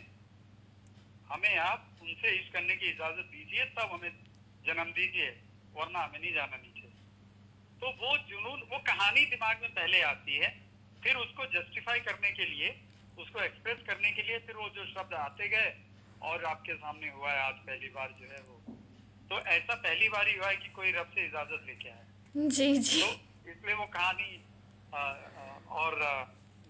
हमें आप उनसे इस करने की इजाज़त दीजिए तब हमें जन्म दीजिए वरना हमें नहीं जाना नीचे। तो वो जुनून वो कहानी दिमाग में पहले आती है फिर उसको जस्टिफाई करने के लिए उसको एक्सप्रेस करने के लिए फिर वो जो शब्द आते गए और आपके सामने हुआ है आज पहली बार जो है वो। तो ऐसा पहली बार ही हुआ है कि कोई रब से इजाज़त लेके आया। जी जी। तो इसलिए वो कहानी आ, आ, और आ,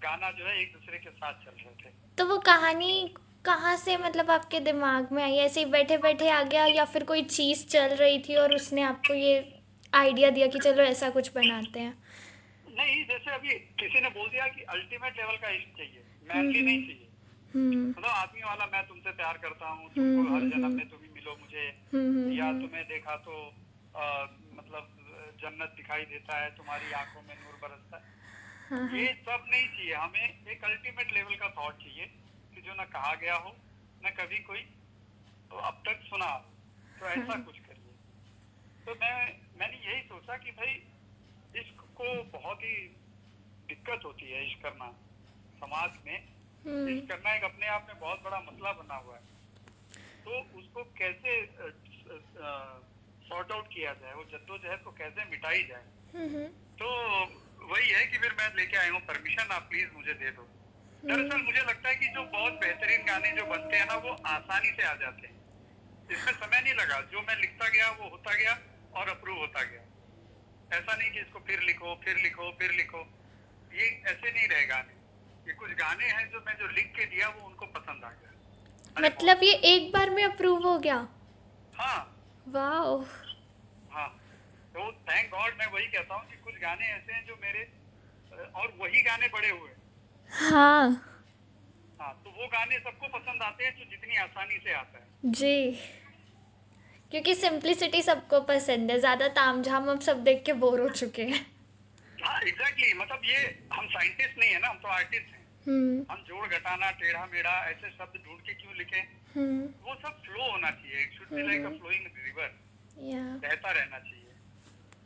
गाना जो है एक दूसरे के साथ चल रहे थे। तो वो कहानी कहाँ से मतलब आपके दिमाग में आई? ऐसे ही बैठे बैठे आ गया या फिर कोई चीज़ चल रही थी और उसने आपको ये आइडिया दिया कि चलो ऐसा कुछ बनाते हैं? नहीं जैसे अभी किसी ने बोल दिया कि अल्टीमेट लेवल का इश्क चाहिए। मैनली नहीं चाहिए। हम्म। मतलब आदमी वाला मैं तुमसे प्यार करता हूँ तुमको हर हम्म, जन्म हम्म। में तुम ही मिलो मुझे। या। तुम्हें देखा तो आ, मतलब जन्नत दिखाई देता है तुम्हारी आँखों में नूर बरसता है। हाँ हाँ। ये सब नहीं चाहिए। हमें एक अल्टीमेट लेवल का थॉट चाहिए कि जो ना कहा गया हो न कभी कोई तो अब तक सुना तो ऐसा हाँ। कुछ करिए। तो मैं मैंने यही सोचा कि भाई इश्क को बहुत ही दिक्कत होती है इश्क करना। समाज में हम्म। करना एक अपने आप में बहुत बड़ा मसला बना हुआ है। तो उसको कैसे सॉर्ट आउट किया जाए वो जद्दोजहद को कैसे मिटाई जाए? हम्म, हम्म। तो वही है कि फिर मैं लेके आया हूँ परमिशन आप प्लीज़ मुझे दे दो। दरअसल मुझे लगता है कि जो बहुत बेहतरीन गाने जो बनते हैं ना वो आसानी से आ जाते हैं। इसमें समय नहीं लगा जो मैं लिखता गया वो होता गया और अप्रूव होता गया। ऐसा नहीं कि इसको फिर लिखो फिर लिखो फिर लिखो। ये ऐसे नहीं रहे गाने। ये कुछ गाने हैं जो मैं जो लिख के दिया वो उनको पसंद आ गया। मतलब ये एक बार में अप्रूव हो गया? हाँ। वाओ। हाँ। तो थैंक गॉड मैं वही कहता हूँ कि कुछ गाने ऐसे हैं जो मेरे और वही गाने बड़े हुए हाँ। हाँ। तो वो गाने सबको पसंद आते हैं जो जितनी आसानी से आता है। जी। क्योंकि सिंप्लिसिटी सबको पसंद है ज़्यादा तामझाम अब सब देख के बोर हो चुके हैं। हाँ एग्जैक्टली मतलब ये हम साइंटिस्ट नहीं है ना हम तो आर्टिस्ट हैं। हम जोड़ घटाना टेढ़ा मेढ़ा ऐसे शब्द ढूंढ के क्यों लिखें? हम्म। वो सब फ्लो होना चाहिए। It should be like a hmm. Flowing river या बहता रहना चाहिए।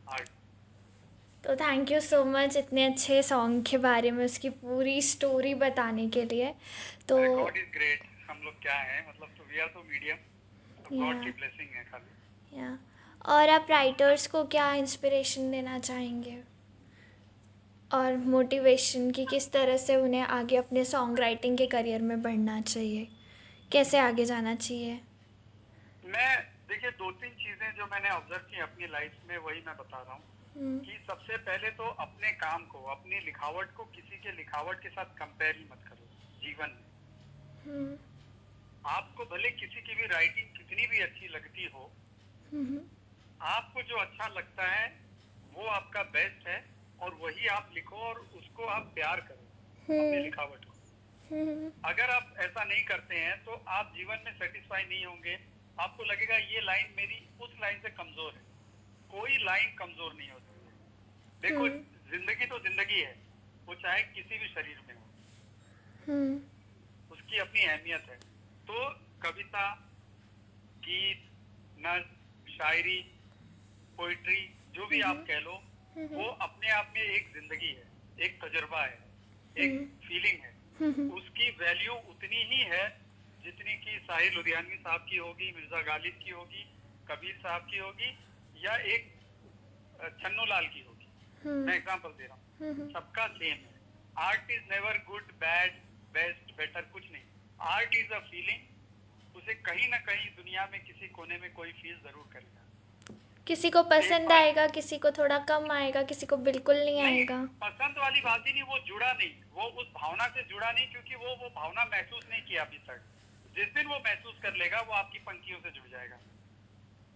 आगे तो थैंक यू सो मच इतने अच्छे सॉन्ग के बारे में उसकी पूरी स्टोरी बताने के लिए। तो गॉड इज़ ग्रेट हम लोग क्या हैं? मतलब तो वी आर तो मीडियम गॉड की ब्लेसिंग है खाली। या और आप राइटर्स को क्या इंस्पिरेशन देना चाहेंगे? और मोटिवेशन कि किस तरह से उन्हें आगे अपने सॉन्ग राइटिंग के करियर में बढ़ना चाहिए? कैसे आगे जाना चाहिए? मैं देखिए दो तीन चीज़ें जो मैंने ऑब्ज़र्व की अपनी लाइफ में वही मैं बता रहा हूँ हम्म, कि सबसे पहले तो अपने काम को अपनी लिखावट को किसी के लिखावट के साथ कंपेयर ही मत करो जीवन में। हम्म, आपको भले किसी की भी राइटिंग कितनी भी अच्छी लगती हो हम्म, आपको जो अच्छा लगता है वो आपका बेस्ट है। और वही आप लिखो और उसको आप प्यार करो अपनी हम्म, लिखावट को। अगर आप ऐसा नहीं करते हैं तो आप जीवन में सेटिस्फाई नहीं होंगे। आपको लगेगा ये लाइन मेरी उस लाइन से कमज़ोर है। कोई लाइन कमज़ोर नहीं होती है देखो हम्म। ज़िंदगी तो ज़िंदगी है। वो चाहे किसी भी शरीर में हो। हम्म, उसकी अपनी अहमियत है। तो कविता गीत नज्म शायरी पोइट्री जो भी आप कह लो वो अपने आप में एक ज़िंदगी है एक तजुर्बा है एक फीलिंग है। उसकी वैल्यू उतनी ही है जितनी की साहिर लुधियानवी साहब की होगी मिर्ज़ा गालिब की होगी कबीर साहब की होगी या एक छन्नू लाल की होगी। मैं एग्जांपल दे रहा हूँ। सबका सेम है। Art is never good bad best better कुछ नहीं। आर्ट इज़ अ फीलिंग उसे कहीं ना कहीं दुनिया में किसी कोने में कोई फील ज़रूर करेगा। किसी को पसंद आएगा किसी को थोड़ा कम आएगा किसी को बिल्कुल नहीं आएगा। पसंद वाली बात ही नहीं वो जुड़ा नहीं। वो उस भावना से जुड़ा नहीं क्योंकि वो वो भावना महसूस नहीं किया अभी तक। जिस दिन वो महसूस कर लेगा वो आपकी पंक्तियों से जुड़ जाएगा।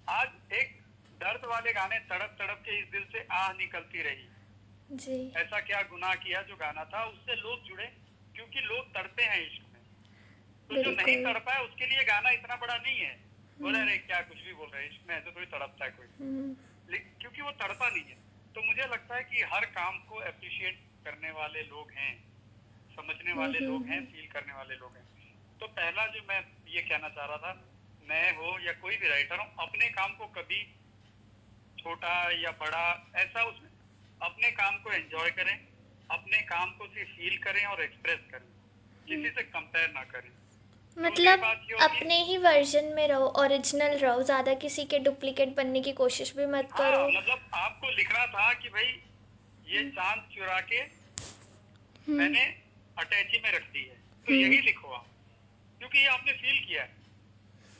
आज एक दर्द वाले गाने तड़प तड़प के इस दिल से आह निकलती रही। जी। ऐसा क्या गुनाह किया जो गाना था उससे लोग जुड़े क्योंकि लोग तड़पे हैं इश्क में। तो जो नहीं। तड़पा है उसके लिए गाना इतना बड़ा नहीं है। बोले अरे क्या कुछ भी बोल रहे हैं इश्क में ऐसे थोड़ी तड़पता है कोई। हम्म, लेकिन क्योंकि वो तड़पा नहीं है। तो मुझे लगता है कि हर काम को अप्रिशिएट करने वाले लोग हैं समझने वाले लोग हैं फील करने वाले लोग हैं। तो पहला जो मैं ये कहना चाह रहा था मैं हो या कोई भी राइटर हो अपने काम को कभी छोटा या बड़ा ऐसा उसमें अपने काम को एंजॉय करें अपने काम को सिर्फ़ फील करें और एक्सप्रेस करें। किसी से कंपेयर ना करें। मतलब अपने ही वर्जन में रहो ओरिजिनल रहो ज़्यादा किसी के डुप्लीकेट बनने की कोशिश भी मत हाँ करो। मतलब आपको लिखना था कि भाई ये चाँद चुरा के हम्म, मैंने अटैची में रख दी है। तो यही लिखो आप क्योंकि ये आपने फील किया है।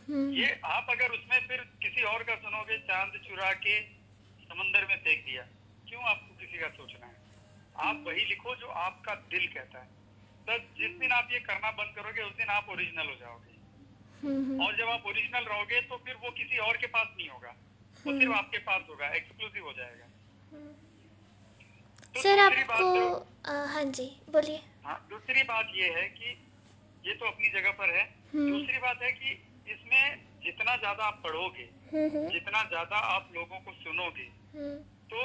हम्म, ये आप अगर उसमें फिर किसी और का सुनोगे चाँद चुरा के समंदर में फेंक दिया क्यों आपको किसी का सोचना है? आप वही लिखो जो आपका दिल कहता है। तो जिस दिन आप ये करना बंद करोगे उस दिन आप ओरिजिनल हो जाओगे। हम्म, और जब आप ओरिजिनल रहोगे तो फिर वो किसी और के पास नहीं होगा। वो सिर्फ़ आपके पास होगा एक्सक्लूसिव हो जाएगा। तो सर आपको हाँ जी बोलिए। हाँ दूसरी बात ये है कि ये तो अपनी जगह पर है। हम्म। दूसरी बात है कि इसमें जितना ज़्यादा आप पढ़ोगे हम्म, हम्म, जितना ज़्यादा आप लोगों को सुनोगे हम्म, तो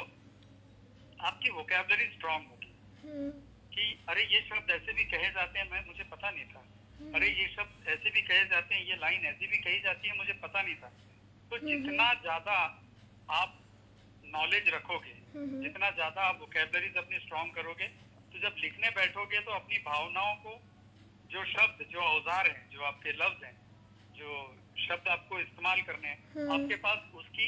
आपकी वोकेबलरी स्ट्रांग होगी। हम्म, कि अरे ये शब्द ऐसे भी कहे जाते हैं मैं मुझे पता नहीं था। अरे ये शब्द ऐसे भी कहे जाते हैं ये लाइन ऐसी भी कही जाती है मुझे पता नहीं था। तो जितना ज़्यादा आप नॉलेज रखोगे जितना ज़्यादा आप वोकेबलरीज अपनी स्ट्रांग करोगे तो जब लिखने बैठोगे तो अपनी भावनाओं को जो शब्द जो औज़ार हैं जो आपके लफ्ज हैं जो शब्द आपको इस्तेमाल करने हैं आपके पास उसकी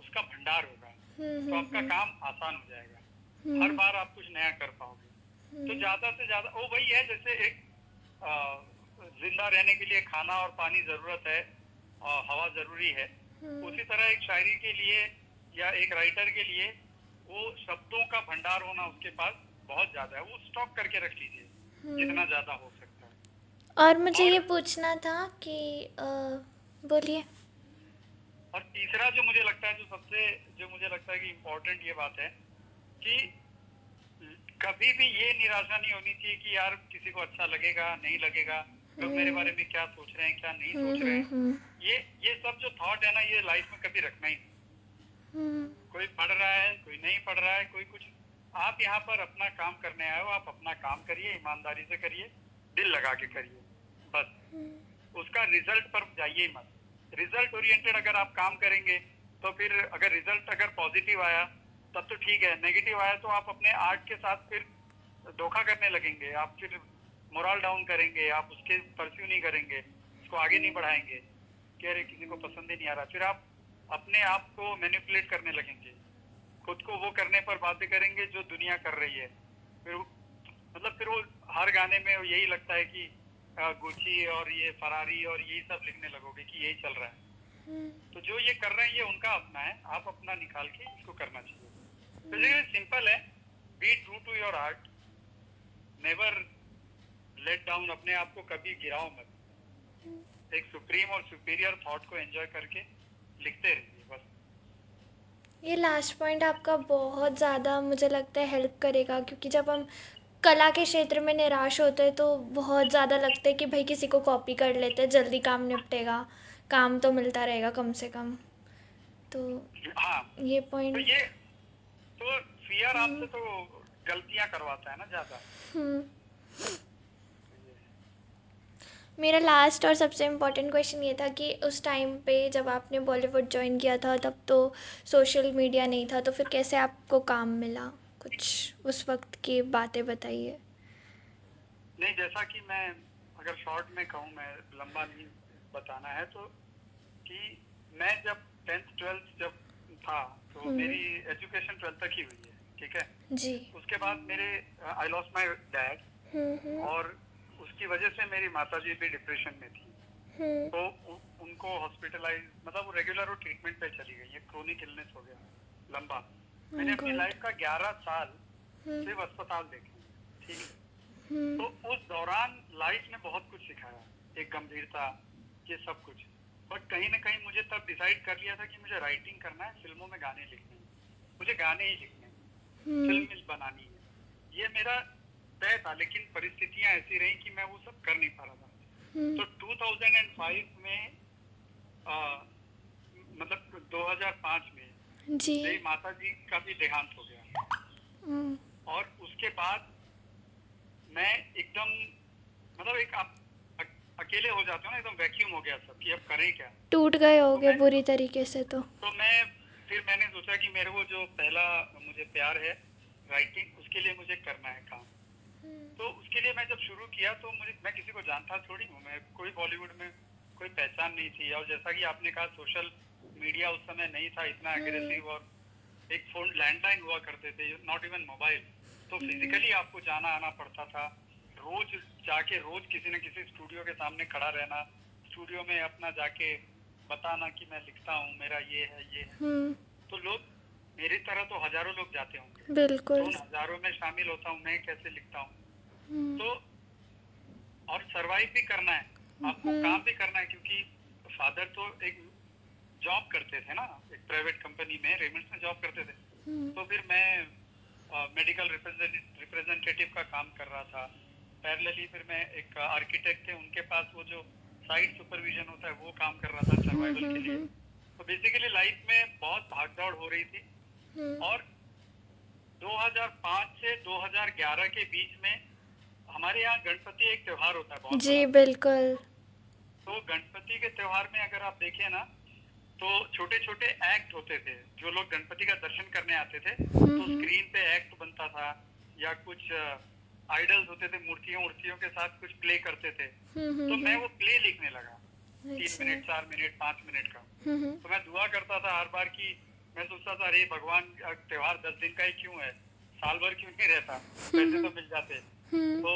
उसका भंडार होगा। तो आपका काम आसान हो जाएगा। हर बार आप कुछ नया कर पाओगे। तो ज़्यादा से ज़्यादा वो वही है जैसे एक ज़िंदा रहने के लिए खाना और पानी ज़रूरत है और हवा ज़रूरी है। उसी तरह एक शायरी के लिए या एक राइटर के लिए वो शब्दों का भंडार होना उसके पास बहुत ज़्यादा है। वो स्टॉक करके रख लीजिए जितना ज़्यादा हो सकता है। और मुझे और- ये पूछना था कि बोलिए। और तीसरा जो मुझे लगता है जो सबसे जो मुझे लगता है कि इम्पोर्टेंट ये बात है कि कभी भी ये निराशा नहीं होनी चाहिए कि यार किसी को अच्छा लगेगा नहीं लगेगा। लोग मेरे बारे में क्या सोच रहे हैं क्या नहीं सोच रहे हैं? ये ये सब जो थॉट है ना ये लाइफ में कभी रखना ही नहीं। हम्म, कोई पढ़ रहा है कोई नहीं पढ़ रहा है कोई कुछ। आप यहाँ पर अपना काम करने आए हो आप अपना काम करिए ईमानदारी से करिए दिल लगा के करिए बस। उसका रिज़ल्ट पर जाइए मत। रिज़ल्ट ओरिएंटेड अगर आप काम करेंगे तो फिर अगर रिज़ल्ट अगर पॉजिटिव आया तब तो ठीक है। नेगेटिव आया तो आप अपने आर्ट के साथ फिर धोखा करने लगेंगे। आप फिर मोरल डाउन करेंगे। आप उसके परस्यू नहीं करेंगे। उसको आगे नहीं बढ़ाएँगे। कह रहे किसी को पसंद ही नहीं आ रहा। फिर आप अपने आप को मैनिपुलेट करने लगेंगे। खुद को वो करने पर बातें करेंगे जो दुनिया कर रही है। फिर मतलब फिर वो हर गाने में यही लगता है कि गुची और ये फरारी और यही सब लिखने लगोगे कि यही चल रहा है। तो जो ये कर रहे हैं ये उनका अपना है। आप अपना निकाल के इसको करना चाहिए। बेसिकली सिंपल है be true to your art never let down अपने आप को कभी गिराओ मत। एक सुप्रीम और सुपीरियर थॉट को एंजॉय करके लिखते रहिए बस। ये लास्ट पॉइंट आपका बहुत ज़्यादा मुझे लगता है हेल्प करेगा क्योंकि जब हम कला के क्षेत्र में निराश होते हैं तो बहुत ज़्यादा लगता है कि भाई किसी को कॉपी कर लेते हैं जल्दी काम निपटेगा। काम तो मिलता रहेगा कम से कम। तो हाँ। ये तो पॉइंट ये तो फियर आपसे तो गलतियाँ करवाता है ना ज़्यादा। मेरा लास्ट और सबसे इम्पोर्टेंट क्वेश्चन ये था कि उस टाइम पे जब आपने बॉलीवुड ज्वाइन किया था तब तो सोशल मीडिया नहीं था तो फिर कैसे आपको काम मिला? कुछ उस वक्त की बातें बताइए। नहीं जैसा कि मैं अगर शॉर्ट में कहूँ मैं लंबा नहीं बताना है तो कि मैं जब टेंथ ट्वेल्थ जब था तो मेरी एजुकेशन ट्वेल्थ तक ही हुई है ठीक है? जी। उसके बाद मेरे आई लॉस माय डैड और उसकी वजह से मेरी माता जी भी डिप्रेशन में थी। तो उ, उनको हॉस्पिटलाइज मतलब वो रेगुलर वो ट्रीटमेंट पे चली गई ये क्रोनिक इलनेस हो गया लंबा। मैंने अपनी लाइफ का ग्यारह साल सिर्फ़ अस्पताल देखे ठीक है? तो उस दौरान लाइफ ने बहुत कुछ सिखाया एक गंभीरता ये सब कुछ। बट कहीं ना कहीं मुझे तब डिसाइड कर लिया था कि मुझे राइटिंग करना है फ़िल्मों में गाने लिखने हैं। मुझे गाने ही लिखने हैं। फ़िल्म बनानी है। ये मेरा तय था लेकिन परिस्थितियाँ ऐसी रही कि मैं वो सब कर नहीं पा रहा था। तो 2005 में आ, मतलब 2005 में जी। मेरी माता जी का भी देहांत हो गया। और उसके बाद मैं एकदम मतलब एक आप अकेले हो जाते हो ना एकदम वैक्यूम हो गया सब कि अब करें क्या? टूट गए होगे तो बुरी तरीके से तो। तो मैं फिर मैंने सोचा कि मेरे को जो पहला मुझे प्यार है राइटिंग उसके लिए मुझे करना है काम। तो उसके लिए मैं जब शुरू किया तो मुझे मैं किसी को जानता थोड़ी हूँ मैं कोई बॉलीवुड में कोई पहचान नहीं थी। और जैसा कि आपने कहा सोशल मीडिया उस समय नहीं था इतना एग्रेसिव और एक फ़ोन लैंडलाइन हुआ करते थे नॉट इवन मोबाइल तो फिजिकली आपको जाना आना पड़ता था। रोज जाके रोज किसी न किसी स्टूडियो के सामने खड़ा रहना स्टूडियो में अपना जाके बताना कि मैं लिखता हूँ मेरा ये है ये है। तो लोग मेरी तरह तो हज़ारों लोग जाते होंगे। बिल्कुल। तो हज़ारों में शामिल होता हूँ मैं कैसे लिखता हूँ? तो और सरवाइव भी करना है। आपको काम भी करना है क्योंकि फादर तो एक जॉब करते थे ना एक प्राइवेट कंपनी में रेमंड्स में जॉब करते थे। तो फिर मैं मेडिकल रिप्रेजेंटेटिव का काम कर रहा था। पैरेलली फिर मैं एक आर्किटेक्ट थे उनके पास वो जो साइट सुपरविजन होता है वो काम कर रहा था सर्वाइवल के लिए। तो बेसिकली लाइफ में बहुत भागदौड़ हो रही थी। और 2005 से 2011 के बीच में हमारे यहाँ गणपति एक त्योहार होता है बहुत जी बिल्कुल। तो गणपति के त्योहार में अगर आप देखें ना तो छोटे छोटे एक्ट होते थे जो लोग गणपति का दर्शन करने आते थे तो स्क्रीन पे एक्ट बनता था या कुछ आइडल्स होते थे मूर्तियों मूर्तियों के साथ कुछ प्ले करते थे। तो मैं वो प्ले लिखने लगा तीन अच्छा। मिनट चार मिनट पाँच मिनट का। तो मैं दुआ करता था हर बार की मैं सोचता था अरे भगवान त्योहार दस दिन का ही क्यों है? साल भर क्यों नहीं रहता? पैसे तो मिल जाते। तो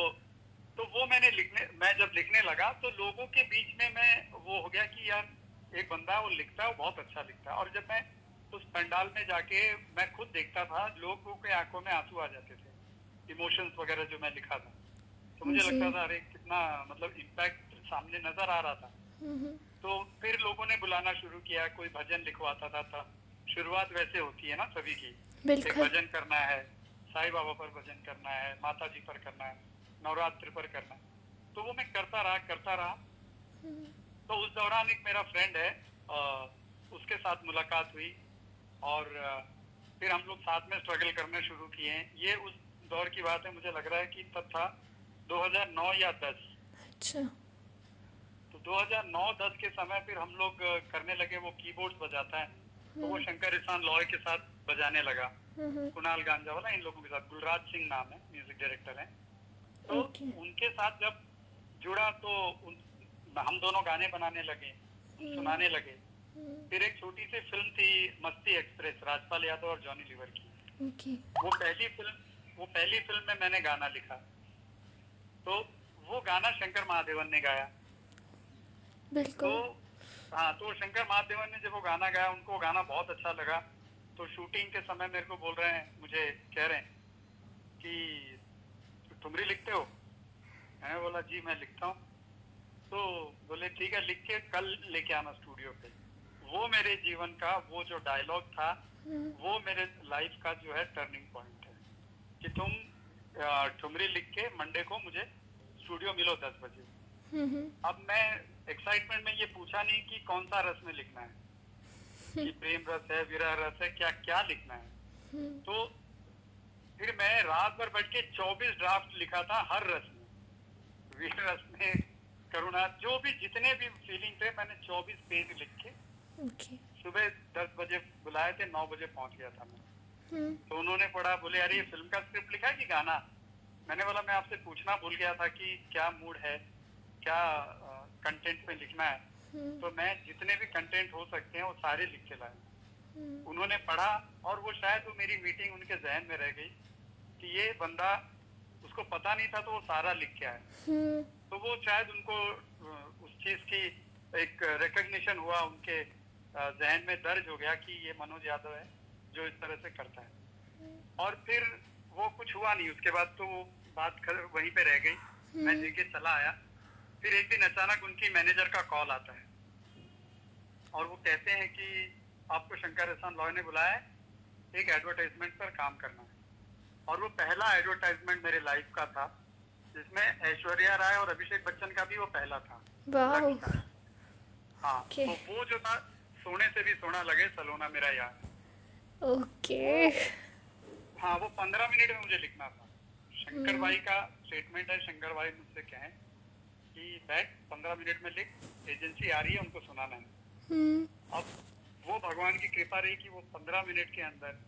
तो वो मैंने लिखने मैं जब लिखने लगा तो लोगों के बीच में मैं वो हो गया कि यार एक बंदा वो लिखता है वो बहुत अच्छा लिखता। है और जब मैं उस पंडाल में जाके मैं खुद देखता था लोगों के आँखों में आँसू आ जाते थे। इमोशंस वगैरह जो मैं लिखा था। तो मुझे लगता था अरे कितना मतलब इम्पैक्ट सामने नज़र आ रहा था। तो फिर लोगों ने बुलाना शुरू किया कोई भजन लिखवाता था तब शुरुआत वैसे होती है ना सभी की। भजन करना है साईं बाबा पर भजन करना है माता जी पर करना है नवरात्र पर करना है। तो वो मैं करता रहा करता रहा। तो उस दौरान एक मेरा फ्रेंड है आ, उसके साथ मुलाकात हुई और आ, फिर हम लोग साथ में स्ट्रगल करना शुरू किए। ये उस दौर की बात है मुझे लग रहा है कि तब था 2009 या 10 अच्छा। तो 2009-10 के समय फिर हम लोग करने लगे वो कीबोर्ड्स बजाता है। तो वो शंकर एहसान लॉय के साथ बजाने लगा। कुणाल गांजा वाला इन लोगों के साथ गुलराज सिंह नाम है म्यूज़िक डायरेक्टर है। तो उनके साथ जब जुड़ा तो उन, हम दोनों गाने बनाने लगे सुनाने लगे। फिर एक छोटी सी फ़िल्म थी मस्ती एक्सप्रेस राजपाल यादव और जॉनी लीवर की। वो पहली फ़िल्म वो पहली फ़िल्म में मैंने गाना लिखा। तो वो गाना शंकर महादेवन ने गाया। तो हाँ तो शंकर महादेवन ने जब वो गाना गाया उनको गाना बहुत अच्छा लगा। तो शूटिंग के समय मेरे को बोल रहे हैं मुझे कह रहे हैं कि ठुमरी लिखते हो? मैंने बोला जी मैं लिखता हूँ। तो बोले ठीक है लिख के कल लेके आना स्टूडियो पे। वो मेरे जीवन का वो जो डायलॉग था वो मेरे लाइफ का जो है टर्निंग पॉइंट कि तुम ठुमरी लिख के मंडे को मुझे स्टूडियो मिलो दस बजे। अब मैं एक्साइटमेंट में ये पूछा नहीं कि कौन सा रस में लिखना है। कि प्रेम रस है विरह रस है क्या क्या लिखना है? तो फिर मैं रात भर बैठ के 24 ड्राफ्ट लिखा था हर रस में। वीर रस में करुणा जो भी जितने भी फीलिंग थे मैंने 24 पेज लिख के सुबह 10 बजे बुलाए थे 9 बजे पहुँच गया था मैं। तो उन्होंने पढ़ा बोले अरे ये फ़िल्म का स्क्रिप्ट लिखा है कि गाना? मैंने बोला मैं आपसे पूछना भूल गया था कि क्या मूड है क्या कंटेंट में लिखना है। तो मैं जितने भी कंटेंट हो सकते हैं वो सारे लिख के लाए उन्होंने पढ़ा और वो शायद वो मेरी मीटिंग उनके जहन में रह गई कि ये बंदा उसको पता नहीं था तो वो सारा लिख के आया। तो वो शायद उनको उस चीज़ की एक रिकग्निशन हुआ उनके जहन में दर्ज हो गया कि ये मनोज यादव है। जो इस तरह से करता है। और फिर वो कुछ हुआ नहीं। उसके बाद तो वो बात वहीं पे रह गई। मैं लेके चला आया। फिर एक दिन अचानक उनकी मैनेजर का कॉल आता है। और वो कहते हैं कि आपको शंकर एहसान लॉय ने बुलाया है। एक एडवर्टाइजमेंट पर काम करना है। और वो पहला एडवर्टाइजमेंट मेरे लाइफ का था जिसमें ऐश्वर्या राय और अभिषेक बच्चन का भी वो पहला था। हाँ Okay. तो वो जो था सोने से भी सोना लगे सलोना मेरा यार। ओके। हाँ वो पंद्रह मिनट में मुझे लिखना था। शंकर भाई का स्टेटमेंट है शंकर भाई मुझसे कहें कि बैठ पंद्रह मिनट में लिख एजेंसी आ रही है उनको सुनाना है। अब वो भगवान की कृपा रही कि वो पंद्रह मिनट के अंदर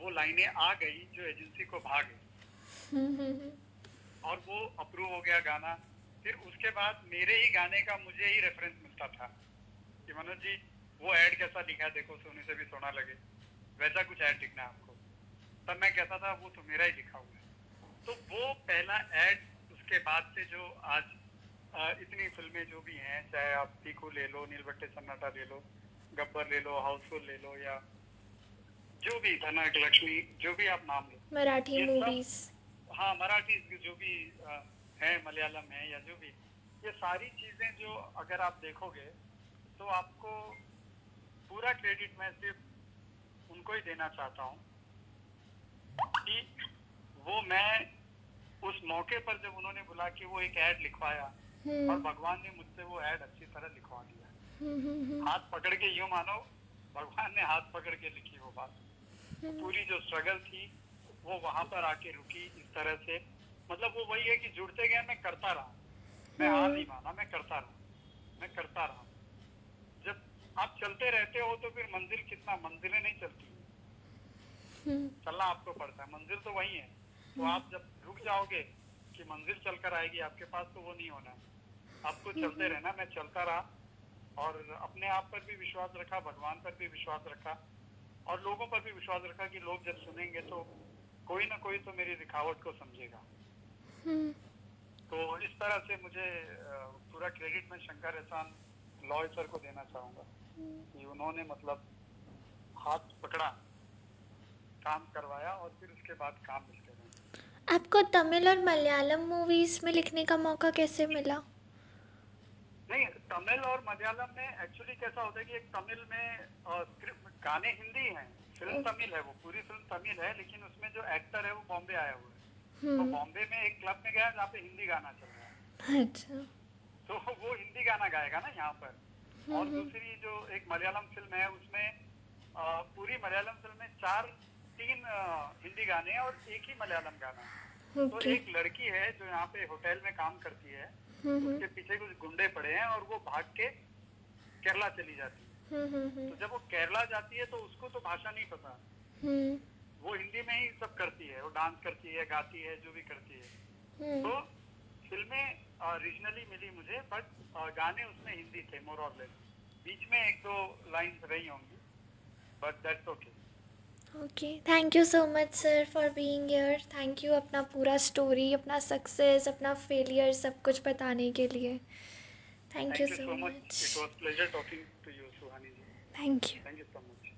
वो लाइनें आ गई जो एजेंसी को भा गई। और वो अप्रूव हो गया गाना। फिर उसके बाद मेरे ही गाने का मुझे ही रेफरेंस मिलता था कि मनोज जी वो एड कैसा लिखा है देखो सोने से भी सोना लगे। वैसा कुछ ऐड दिखना है आपको। तब मैं कहता था वो तो मेरा ही लिखा हुआ है। तो वो पहला ऐड उसके बाद से जो आज इतनी फ़िल्में जो भी हैं चाहे आप पीकू ले लो नीलबट्टे सन्नाटा ले लो गब्बर ले लो हाउसफुल ले लो या जो भी धनक लक्ष्मी जो भी आप नाम लो। मराठी मूवीज़ हाँ मराठी जो भी है मलयालम है या जो भी ये सारी चीज़ें जो अगर आप देखोगे तो आपको पूरा क्रेडिट मैं सिर्फ़ उनको ही देना चाहता हूँ। कि वो मैं उस मौके पर जब उन्होंने बोला कि वो एक ऐड लिखवाया और भगवान ने मुझसे वो ऐड अच्छी तरह लिखवा दिया। हाथ पकड़ के यूँ मानो भगवान ने हाथ पकड़ के लिखी वो बात। पूरी जो स्ट्रगल थी वो वहाँ पर आके रुकी इस तरह से। मतलब वो वही है कि जुड़ते गए मैं करता रहा। मैं हार नहीं माना मैं करता रहा। मैं करता रहा। आप चलते रहते हो तो फिर मंजिल कितना? मंजिलें नहीं चलती। चलना आपको पड़ता है। मंजिल तो वही है। तो आप जब रुक जाओगे कि मंजिल चलकर आएगी आपके पास तो वो नहीं होना। है आपको चलते रहना मैं चलता रहा। और अपने आप पर भी विश्वास रखा भगवान पर भी विश्वास रखा। और लोगों पर भी विश्वास रखा कि लोग जब सुनेंगे तो कोई ना कोई तो मेरी दिखावट को समझेगा। तो इस तरह से मुझे पूरा क्रेडिट मैं शंकर एहसान लॉय सर को देना चाहूँगा। कि उन्होंने मतलब हाथ पकड़ा काम करवाया और फिर उसके बाद काम मिलते रहे आपको तमिल और मलयालम मूवीज़ में लिखने का मौका कैसे मिला? नहीं तमिल और मलयालम में एक्चुअली कैसा होता है कि एक तमिल में गाने हिंदी हैं फ़िल्म तमिल है वो पूरी फ़िल्म तमिल है लेकिन उसमें जो एक्टर है वो बॉम्बे आया हुआ है। तो बॉम्बे में एक क्लब में गया जहाँ पे हिंदी गाना चल रहा है। अच्छा। तो वो हिंदी गाना गाएगा ना यहाँ पर। और दूसरी जो एक मलयालम फ़िल्म है उसमें अ, पूरी मलयालम फ़िल्म में चार तीन हिंदी गाने हैं और एक ही मलयालम गाना है। तो एक लड़की है जो यहाँ पे होटल में काम करती है। उसके पीछे कुछ गुंडे पड़े हैं और वो भाग के केरला चली जाती है। तो जब वो केरला जाती है तो उसको तो भाषा नहीं पता। वो हिंदी में ही सब करती है वो डांस करती है गाती है जो भी करती है। हम्म, तो फ़िल्में रीजनली मिली मुझे बट गाने उसमें हिंदी थे मोर और लेस बीच में एक दो लाइन रही होंगी but that's okay okay thank you so much sir for being here thank you अपना पूरा स्टोरी अपना सक्सेस अपना फेलियर सब कुछ बताने के लिए। Thank you so much it was pleasure talking to you Suhani ji thank you